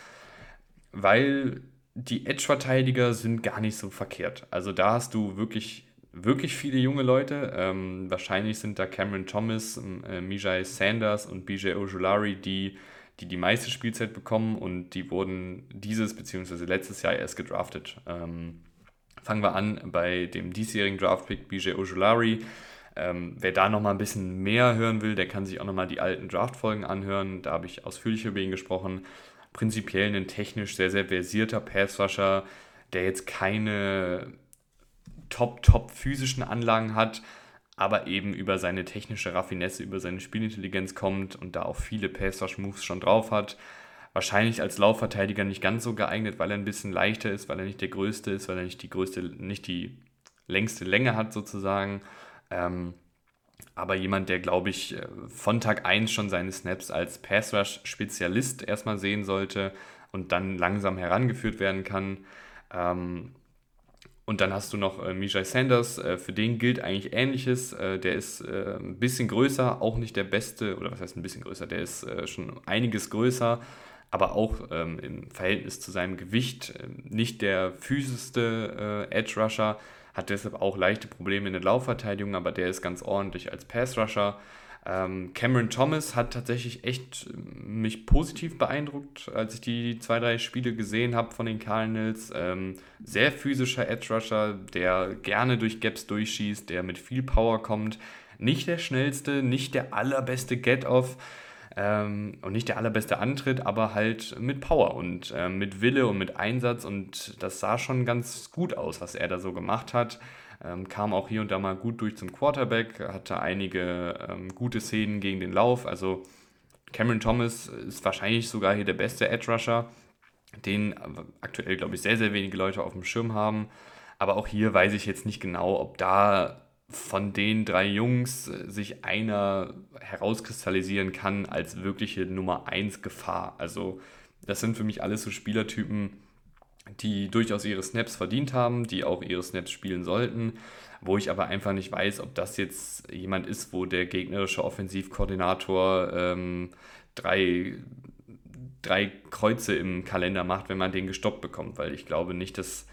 Weil die Edge-Verteidiger sind gar nicht so verkehrt. Also da hast du wirklich, wirklich viele junge Leute. Ähm, wahrscheinlich sind da Cameron Thomas, äh, Mijay Sanders und BJ Ojulari, die, die die meiste Spielzeit bekommen und die wurden dieses bzw. letztes Jahr erst gedraftet. Ähm, fangen wir an bei dem diesjährigen Draftpick BJ Ojulari. Ähm, wer da nochmal ein bisschen mehr hören will, der kann sich auch nochmal die alten Draftfolgen anhören. Da habe ich ausführlich über ihn gesprochen prinzipiell ein technisch sehr, sehr versierter Passwasher, der jetzt keine top, top physischen Anlagen hat, aber eben über seine technische Raffinesse, über seine Spielintelligenz kommt und da auch viele Passwash-Moves schon drauf hat. Wahrscheinlich als Laufverteidiger nicht ganz so geeignet, weil er ein bisschen leichter ist, weil er nicht der größte ist, weil er nicht die größte, nicht die längste Länge hat sozusagen. Ähm, aber jemand, der, glaube ich, äh, von Tag 1 schon seine Snaps als Pass-Rush-Spezialist erstmal sehen sollte und dann langsam herangeführt werden kann. Ähm, und dann hast du noch äh, Mijay Sanders, äh, für den gilt eigentlich Ähnliches. Äh, der ist äh, ein bisschen größer, auch nicht der beste, oder was heißt ein bisschen größer, der ist äh, schon einiges größer, aber auch ähm, im Verhältnis zu seinem Gewicht äh, nicht der physischste Edge Rusher hat deshalb auch leichte Probleme in der Laufverteidigung, aber der ist ganz ordentlich als Pass-Rusher. Ähm, Cameron Thomas hat tatsächlich echt mich positiv beeindruckt, als ich die zwei, drei Spiele gesehen habe von den Cardinals. Ähm, sehr physischer Edge-Rusher, der gerne durch Gaps durchschießt, der mit viel Power kommt. Nicht der schnellste, nicht der allerbeste Get-Off ähm, und nicht der allerbeste Antritt, aber halt mit Power und äh, mit Wille und mit Einsatz und das sah schon ganz gut aus, was er da so gemacht hat. Ähm, kam auch hier und da mal gut durch zum Quarterback, hatte einige ähm, gute Szenen gegen den Lauf. Also Cameron Thomas ist wahrscheinlich sogar hier der beste Edge Rusher, den aktuell, glaube ich, sehr, sehr wenige Leute auf dem Schirm haben. Aber auch hier weiß ich jetzt nicht genau, ob da von den drei Jungs äh, sich einer herauskristallisieren kann als wirkliche Nummer 1 Gefahr. Also das sind für mich alles so Spielertypen, die durchaus ihre Snaps verdient haben, die auch ihre Snaps spielen sollten, wo ich aber einfach nicht weiß, ob das jetzt jemand ist, wo der gegnerische Offensivkoordinator ähm, drei, drei Kreuze im Kalender macht, wenn man den gestoppt bekommt, weil ich glaube nicht, dass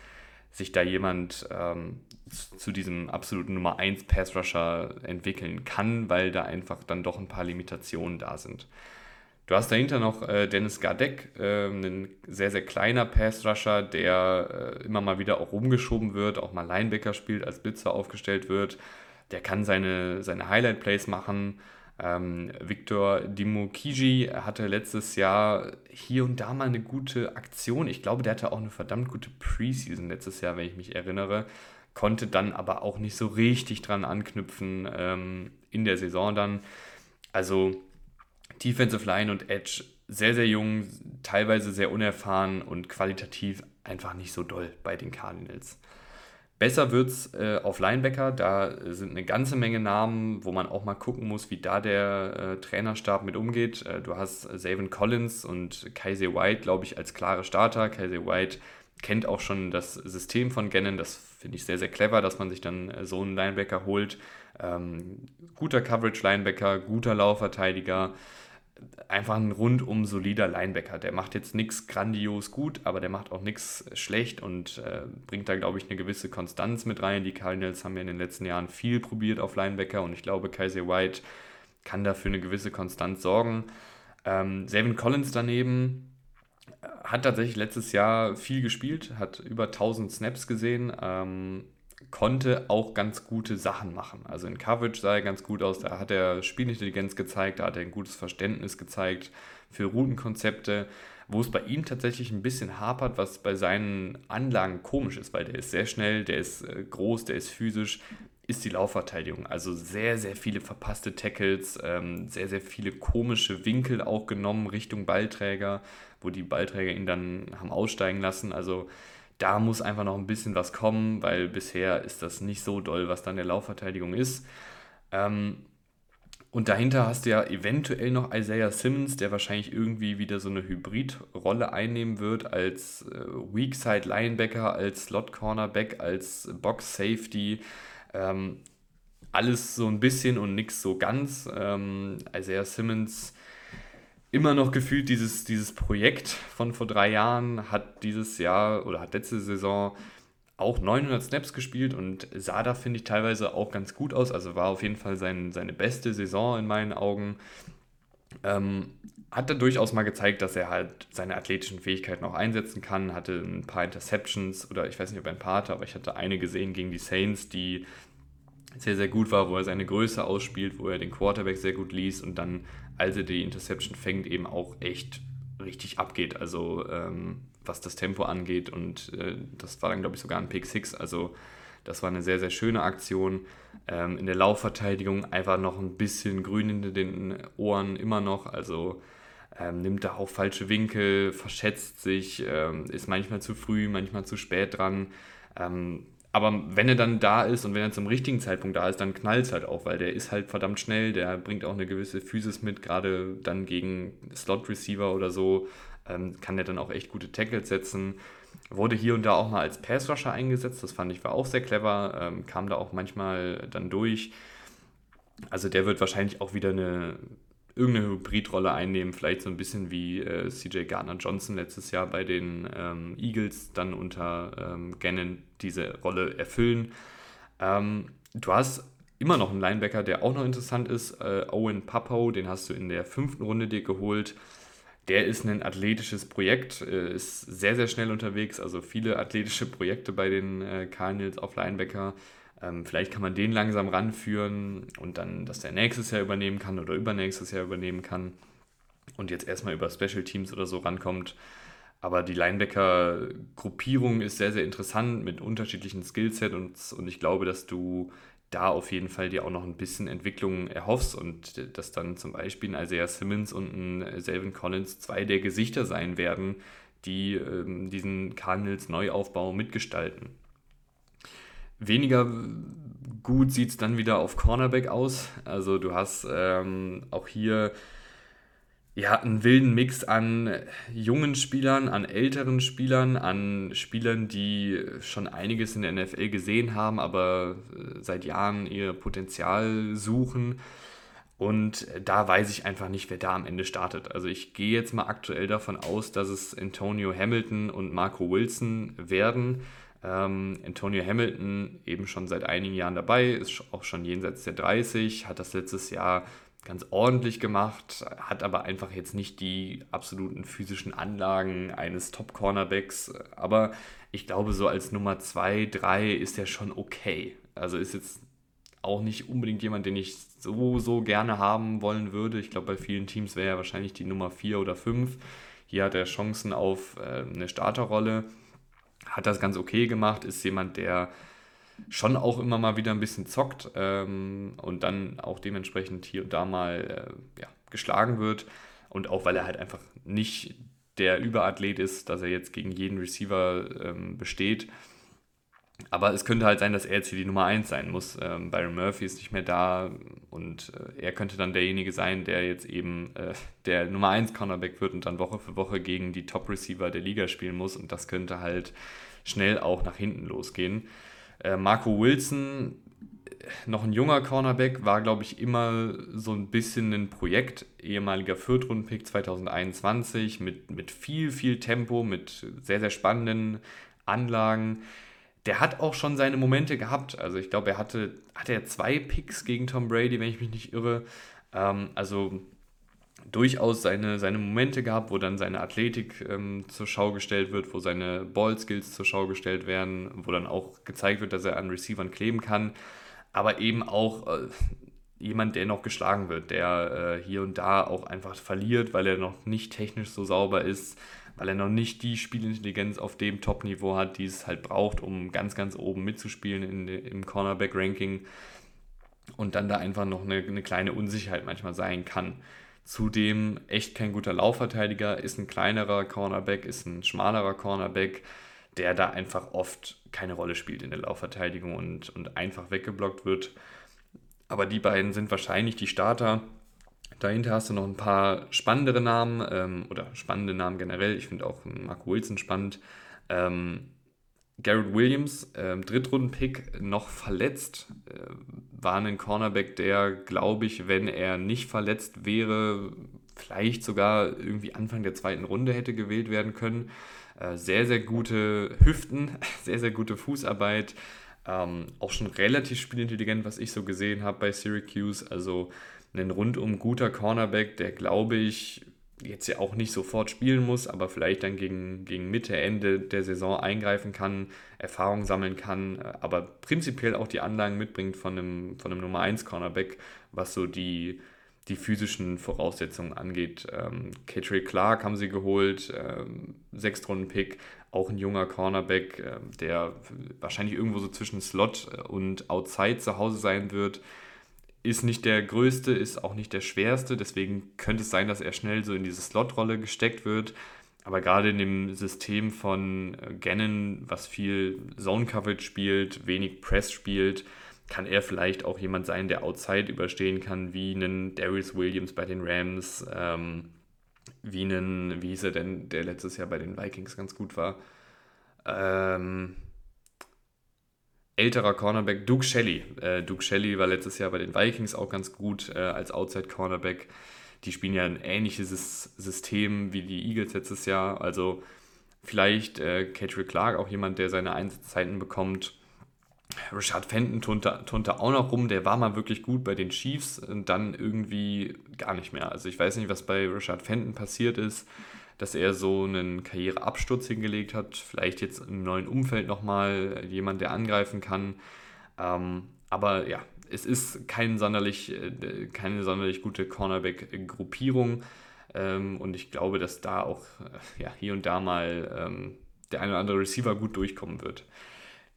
sich da jemand ähm, zu diesem absoluten Nummer 1 Pass Rusher entwickeln kann, weil da einfach dann doch ein paar Limitationen da sind. Du hast dahinter noch äh, Dennis Gardek, äh, ein sehr, sehr kleiner Pass Rusher, der äh, immer mal wieder auch rumgeschoben wird, auch mal Linebacker spielt, als Blitzer aufgestellt wird. Der kann seine, seine Highlight Plays machen. Ähm, Victor Dimokiji hatte letztes Jahr hier und da mal eine gute Aktion. Ich glaube, der hatte auch eine verdammt gute Preseason letztes Jahr, wenn ich mich erinnere konnte dann aber auch nicht so richtig dran anknüpfen ähm, in der Saison dann. Also Defensive Line und Edge sehr, sehr jung, teilweise sehr unerfahren und qualitativ einfach nicht so doll bei den Cardinals. Besser wird es äh, auf Linebacker, da sind eine ganze Menge Namen, wo man auch mal gucken muss, wie da der äh, Trainerstab mit umgeht. Äh, du hast Savin Collins und Kaiser White, glaube ich, als klare Starter. Kaiser White kennt auch schon das System von Gannon. Das finde ich sehr, sehr clever, dass man sich dann äh, so einen Linebacker holt. Ähm, guter Coverage-Linebacker, guter Laufverteidiger. Einfach ein rundum solider Linebacker. Der macht jetzt nichts grandios gut, aber der macht auch nichts schlecht und äh, bringt da, glaube ich, eine gewisse Konstanz mit rein. Die Cardinals haben ja in den letzten Jahren viel probiert auf Linebacker und ich glaube, Kaiser White kann da für eine gewisse Konstanz sorgen. Ähm, Savin Collins daneben äh, hat tatsächlich letztes Jahr viel gespielt, hat über 1000 Snaps gesehen, ähm, konnte auch ganz gute Sachen machen. Also in Coverage sah er ganz gut aus, da hat er Spielintelligenz gezeigt, da hat er ein gutes Verständnis gezeigt für Routenkonzepte. Wo es bei ihm tatsächlich ein bisschen hapert, was bei seinen Anlagen komisch ist, weil der ist sehr schnell, der ist äh, groß, der ist physisch, ist die Laufverteidigung. Also sehr, sehr viele verpasste Tackles, ähm, sehr, sehr viele komische Winkel auch genommen Richtung Ballträger, wo die Ballträger ihn dann haben aussteigen lassen. Also da muss einfach noch ein bisschen was kommen, weil bisher ist das nicht so doll, was dann der Laufverteidigung ist. Ähm, und dahinter hast du ja eventuell noch Isaiah Simmons, der wahrscheinlich irgendwie wieder so eine Hybridrolle einnehmen wird als äh, Weakside Linebacker, als Slot Cornerback, als Box Safety. Ähm, alles so ein bisschen und nichts so ganz. Ähm, Isaiah Simmons immer noch gefühlt dieses, dieses Projekt von vor drei Jahren, hat dieses Jahr oder hat letzte Saison auch 900 Snaps gespielt und sah da, finde ich, teilweise auch ganz gut aus. Also war auf jeden Fall sein, seine beste Saison in meinen Augen. Ähm, hat er durchaus mal gezeigt, dass er halt seine athletischen Fähigkeiten auch einsetzen kann. Hatte ein paar Interceptions oder ich weiß nicht, ob er ein paar hatte, aber ich hatte eine gesehen gegen die Saints, die sehr, sehr gut war, wo er seine Größe ausspielt, wo er den Quarterback sehr gut liest und dann, als er die Interception fängt, eben auch echt richtig abgeht. Also ähm, was das Tempo angeht und äh, das war dann, glaube ich, sogar ein Pick 6. Also das war eine sehr, sehr schöne Aktion. Ähm, in der Laufverteidigung einfach noch ein bisschen grün hinter den Ohren immer noch. Also ähm, nimmt da auch falsche Winkel, verschätzt sich, ähm, ist manchmal zu früh, manchmal zu spät dran. Ähm, aber wenn er dann da ist und wenn er zum richtigen Zeitpunkt da ist, dann knallt es halt auch, weil der ist halt verdammt schnell, der bringt auch eine gewisse Physis mit, gerade dann gegen Slot-Receiver oder so, ähm, kann der dann auch echt gute Tackles setzen. Wurde hier und da auch mal als Pass-Rusher eingesetzt, das fand ich war auch sehr clever, ähm, kam da auch manchmal dann durch. Also der wird wahrscheinlich auch wieder eine irgendeine Hybridrolle einnehmen, vielleicht so ein bisschen wie äh, CJ Gardner Johnson letztes Jahr bei den ähm, Eagles dann unter ähm, Gannon diese Rolle erfüllen. Ähm, du hast immer noch einen Linebacker, der auch noch interessant ist, äh, Owen Papo, den hast du in der fünften Runde dir geholt. Der ist ein athletisches Projekt, äh, ist sehr, sehr schnell unterwegs, also viele athletische Projekte bei den äh, Cardinals auf Linebacker. Ähm, vielleicht kann man den langsam ranführen und dann, dass der nächstes Jahr übernehmen kann oder übernächstes Jahr übernehmen kann und jetzt erstmal über Special Teams oder so rankommt. Aber die Linebacker-Gruppierung ist sehr, sehr interessant mit unterschiedlichen Skillsets und, und ich glaube, dass du da auf jeden Fall dir auch noch ein bisschen Entwicklung erhoffst und dass dann zum Beispiel ein Isaiah Simmons und ein Selvin Collins zwei der Gesichter sein werden, die ähm, diesen Cardinals Neuaufbau mitgestalten. Weniger gut sieht es dann wieder auf Cornerback aus. Also du hast ähm, auch hier ja, einen wilden Mix an jungen Spielern, an älteren Spielern, an Spielern, die schon einiges in der NFL gesehen haben, aber äh, seit Jahren ihr Potenzial suchen. Und da weiß ich einfach nicht, wer da am Ende startet. Also ich gehe jetzt mal aktuell davon aus, dass es Antonio Hamilton und Marco Wilson werden. Ähm, Antonio Hamilton eben schon seit einigen Jahren dabei, ist auch schon jenseits der 30, hat das letztes Jahr ganz ordentlich gemacht, hat aber einfach jetzt nicht die absoluten physischen Anlagen eines Top-Cornerbacks. Aber ich glaube, so als Nummer 2, 3 ist er schon okay. Also ist jetzt auch nicht unbedingt jemand, den ich so, so gerne haben wollen würde. Ich glaube, bei vielen Teams wäre er wahrscheinlich die Nummer 4 oder 5. Hier hat er Chancen auf äh, eine Starterrolle hat das ganz okay gemacht, ist jemand, der schon auch immer mal wieder ein bisschen zockt ähm, und dann auch dementsprechend hier und da mal äh, ja, geschlagen wird. Und auch weil er halt einfach nicht der Überathlet ist, dass er jetzt gegen jeden Receiver ähm, besteht. Aber es könnte halt sein, dass er jetzt hier die Nummer 1 sein muss. Ähm, Byron Murphy ist nicht mehr da und äh, er könnte dann derjenige sein, der jetzt eben äh, der Nummer 1 Cornerback wird und dann Woche für Woche gegen die Top-Receiver der Liga spielen muss. Und das könnte halt schnell auch nach hinten losgehen. Äh, Marco Wilson noch ein junger Cornerback, war, glaube ich, immer so ein bisschen ein Projekt, ehemaliger Viertrunden-Pick 2021 mit, mit viel, viel Tempo, mit sehr, sehr spannenden Anlagen. Der hat auch schon seine Momente gehabt. Also ich glaube, er hatte, hatte er zwei Picks gegen Tom Brady, wenn ich mich nicht irre. Ähm, also durchaus seine, seine Momente gehabt, wo dann seine Athletik ähm, zur Schau gestellt wird, wo seine Ballskills zur Schau gestellt werden, wo dann auch gezeigt wird, dass er an Receivern kleben kann, aber eben auch äh, jemand, der noch geschlagen wird, der äh, hier und da auch einfach verliert, weil er noch nicht technisch so sauber ist, weil er noch nicht die Spielintelligenz auf dem Top-Niveau hat, die es halt braucht, um ganz, ganz oben mitzuspielen in, im Cornerback-Ranking und dann da einfach noch eine, eine kleine Unsicherheit manchmal sein kann. Zudem echt kein guter Laufverteidiger, ist ein kleinerer Cornerback, ist ein schmalerer Cornerback, der da einfach oft keine Rolle spielt in der Laufverteidigung und, und einfach weggeblockt wird. Aber die beiden sind wahrscheinlich die Starter. Dahinter hast du noch ein paar spannendere Namen ähm, oder spannende Namen generell. Ich finde auch Mark Wilson spannend. Ähm, Garrett Williams, äh, Drittrunden-Pick, noch verletzt. Äh, war ein Cornerback, der, glaube ich, wenn er nicht verletzt wäre, vielleicht sogar irgendwie Anfang der zweiten Runde hätte gewählt werden können. Äh, sehr, sehr gute Hüften, sehr, sehr gute Fußarbeit. Ähm, auch schon relativ spielintelligent, was ich so gesehen habe bei Syracuse. Also ein rundum guter Cornerback, der, glaube ich, jetzt ja auch nicht sofort spielen muss, aber vielleicht dann gegen, gegen Mitte, Ende der Saison eingreifen kann, Erfahrung sammeln kann, aber prinzipiell auch die Anlagen mitbringt von einem, von einem Nummer 1 Cornerback, was so die, die physischen Voraussetzungen angeht. Ähm, Catrill Clark haben sie geholt, ähm, Sechstrunden-Pick, auch ein junger Cornerback, äh, der wahrscheinlich irgendwo so zwischen Slot und Outside zu Hause sein wird ist nicht der größte, ist auch nicht der schwerste, deswegen könnte es sein, dass er schnell so in diese Slot-Rolle gesteckt wird. Aber gerade in dem System von äh, Gannon, was viel Zone-Coverage spielt, wenig Press spielt, kann er vielleicht auch jemand sein, der Outside überstehen kann, wie einen Darius Williams bei den Rams, ähm, wie einen, wie hieß er denn, der letztes Jahr bei den Vikings ganz gut war. Ähm, älterer Cornerback, Duke Shelley. Äh, Duke Shelley war letztes Jahr bei den Vikings auch ganz gut äh, als Outside Cornerback. Die spielen ja ein ähnliches System wie die Eagles letztes Jahr. Also vielleicht äh, Catrick Clark, auch jemand, der seine Einsatzzeiten bekommt. Richard Fenton turnte, turnte auch noch rum, der war mal wirklich gut bei den Chiefs und dann irgendwie gar nicht mehr. Also ich weiß nicht, was bei Richard Fenton passiert ist dass er so einen Karriereabsturz hingelegt hat. Vielleicht jetzt im neuen Umfeld nochmal jemand, der angreifen kann. Ähm, aber ja, es ist kein sonderlich, äh, keine sonderlich gute Cornerback-Gruppierung. Ähm, und ich glaube, dass da auch äh, ja, hier und da mal ähm, der eine oder andere Receiver gut durchkommen wird.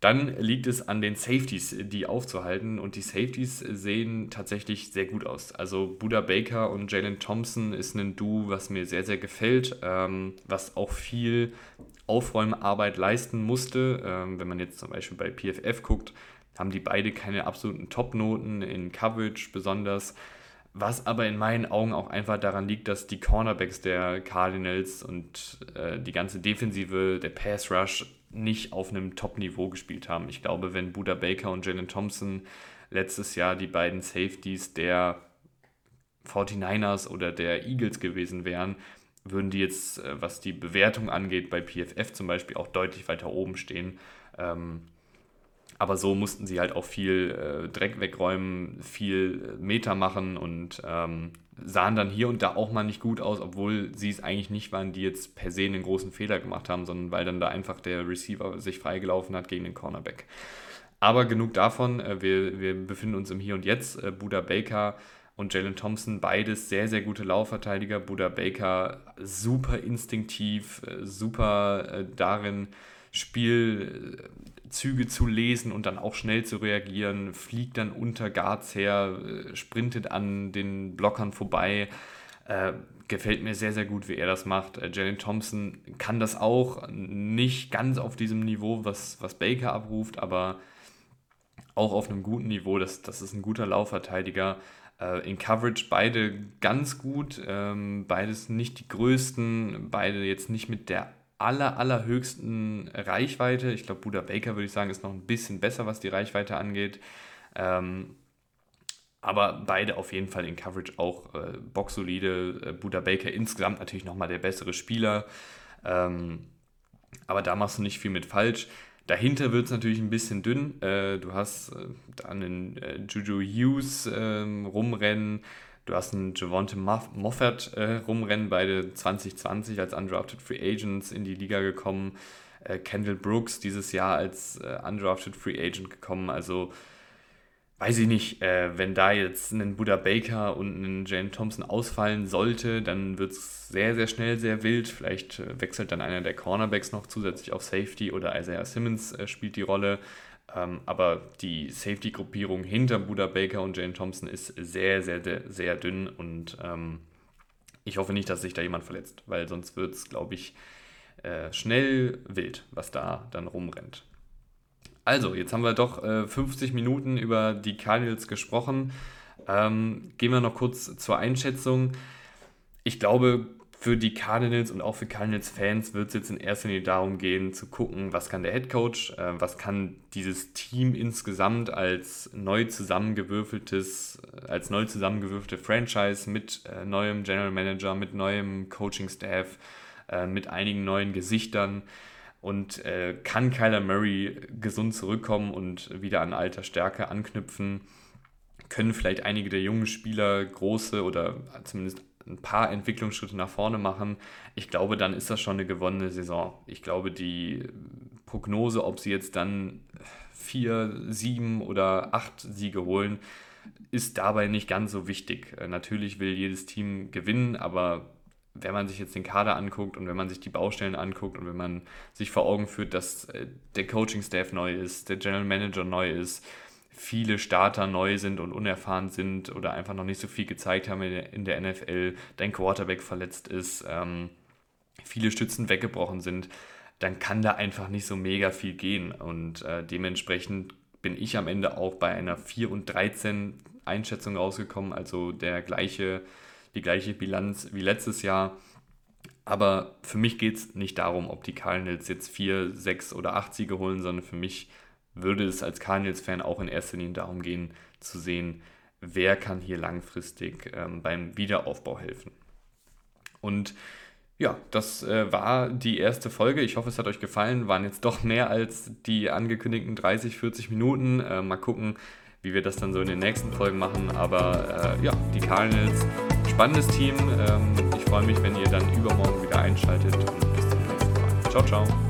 Dann liegt es an den Safeties, die aufzuhalten. Und die Safeties sehen tatsächlich sehr gut aus. Also Buda Baker und Jalen Thompson ist ein Duo, was mir sehr, sehr gefällt, ähm, was auch viel Aufräumarbeit leisten musste. Ähm, wenn man jetzt zum Beispiel bei PFF guckt, haben die beide keine absoluten Top-Noten in Coverage besonders. Was aber in meinen Augen auch einfach daran liegt, dass die Cornerbacks der Cardinals und äh, die ganze Defensive, der Pass Rush nicht auf einem Top-Niveau gespielt haben. Ich glaube, wenn Buda Baker und Jalen Thompson letztes Jahr die beiden Safeties der 49ers oder der Eagles gewesen wären, würden die jetzt, äh, was die Bewertung angeht, bei PFF zum Beispiel auch deutlich weiter oben stehen. Ähm, aber so mussten sie halt auch viel äh, Dreck wegräumen, viel äh, Meter machen und ähm, sahen dann hier und da auch mal nicht gut aus, obwohl sie es eigentlich nicht waren, die jetzt per se einen großen Fehler gemacht haben, sondern weil dann da einfach der Receiver sich freigelaufen hat gegen den Cornerback. Aber genug davon, äh, wir, wir befinden uns im Hier und Jetzt. Äh, Buda Baker und Jalen Thompson, beides sehr, sehr gute Laufverteidiger. Buda Baker super instinktiv, äh, super darin, Spielzüge zu lesen und dann auch schnell zu reagieren, fliegt dann unter Guards her, äh, sprintet an den Blockern vorbei. Äh, gefällt mir sehr, sehr gut, wie er das macht. Äh, Jalen Thompson kann das auch, nicht ganz auf diesem Niveau, was, was Baker abruft, aber auch auf einem guten Niveau. Das, das ist ein guter Laufverteidiger. Äh, in Coverage beide ganz gut, ähm, beides nicht die größten, beide jetzt nicht mit der aller, allerhöchsten Reichweite. Ich glaube, Buda Baker würde ich sagen, ist noch ein bisschen besser, was die Reichweite angeht. Ähm, aber beide auf jeden Fall in Coverage auch äh, boxsolide. Äh, Buda Baker insgesamt natürlich nochmal der bessere Spieler. Ähm, aber da machst du nicht viel mit falsch. Dahinter wird es natürlich ein bisschen dünn. Äh, du hast äh, dann einen äh, Juju Hughes ähm, rumrennen. Du hast einen Javonte Moffat äh, rumrennen, beide 2020 als Undrafted Free Agents in die Liga gekommen. Äh, Kendall Brooks dieses Jahr als äh, Undrafted Free Agent gekommen. Also weiß ich nicht, äh, wenn da jetzt ein Buddha Baker und ein Jane Thompson ausfallen sollte, dann wird es sehr, sehr schnell sehr wild. Vielleicht äh, wechselt dann einer der Cornerbacks noch zusätzlich auf Safety oder Isaiah Simmons äh, spielt die Rolle. Ähm, aber die Safety-Gruppierung hinter Buddha Baker und Jane Thompson ist sehr, sehr, sehr, sehr dünn und ähm, ich hoffe nicht, dass sich da jemand verletzt, weil sonst wird es, glaube ich, äh, schnell wild, was da dann rumrennt. Also, jetzt haben wir doch äh, 50 Minuten über die Cardinals gesprochen. Ähm, gehen wir noch kurz zur Einschätzung. Ich glaube, für die Cardinals und auch für Cardinals-Fans wird es jetzt in erster Linie darum gehen, zu gucken, was kann der Headcoach, äh, was kann dieses Team insgesamt als neu zusammengewürfeltes, als neu zusammengewürfelte Franchise mit äh, neuem General Manager, mit neuem Coaching-Staff, äh, mit einigen neuen Gesichtern und äh, kann Kyler Murray gesund zurückkommen und wieder an alter Stärke anknüpfen? Können vielleicht einige der jungen Spieler große oder zumindest ein paar Entwicklungsschritte nach vorne machen? Ich glaube, dann ist das schon eine gewonnene Saison. Ich glaube, die Prognose, ob sie jetzt dann vier, sieben oder acht Siege holen, ist dabei nicht ganz so wichtig. Äh, natürlich will jedes Team gewinnen, aber wenn man sich jetzt den Kader anguckt und wenn man sich die Baustellen anguckt und wenn man sich vor Augen führt, dass äh, der Coaching-Staff neu ist, der General Manager neu ist, viele Starter neu sind und unerfahren sind oder einfach noch nicht so viel gezeigt haben in der NFL, dein Quarterback verletzt ist, ähm, viele Stützen weggebrochen sind, dann kann da einfach nicht so mega viel gehen. Und äh, dementsprechend bin ich am Ende auch bei einer 4 und 13 Einschätzung rausgekommen, also der gleiche die gleiche Bilanz wie letztes Jahr. Aber für mich geht es nicht darum, ob die Cardinals jetzt vier, sechs oder acht Siege holen, sondern für mich würde es als Cardinals-Fan auch in erster Linie darum gehen, zu sehen, wer kann hier langfristig ähm, beim Wiederaufbau helfen. Und ja, das äh, war die erste Folge. Ich hoffe, es hat euch gefallen. Waren jetzt doch mehr als die angekündigten 30, 40 Minuten. Äh, mal gucken, wie wir das dann so in den nächsten Folgen machen. Aber äh, ja, die Cardinals spannendes Team. Ähm, ich freue mich, wenn ihr dann übermorgen wieder einschaltet und bis zum nächsten Mal. Ciao, ciao.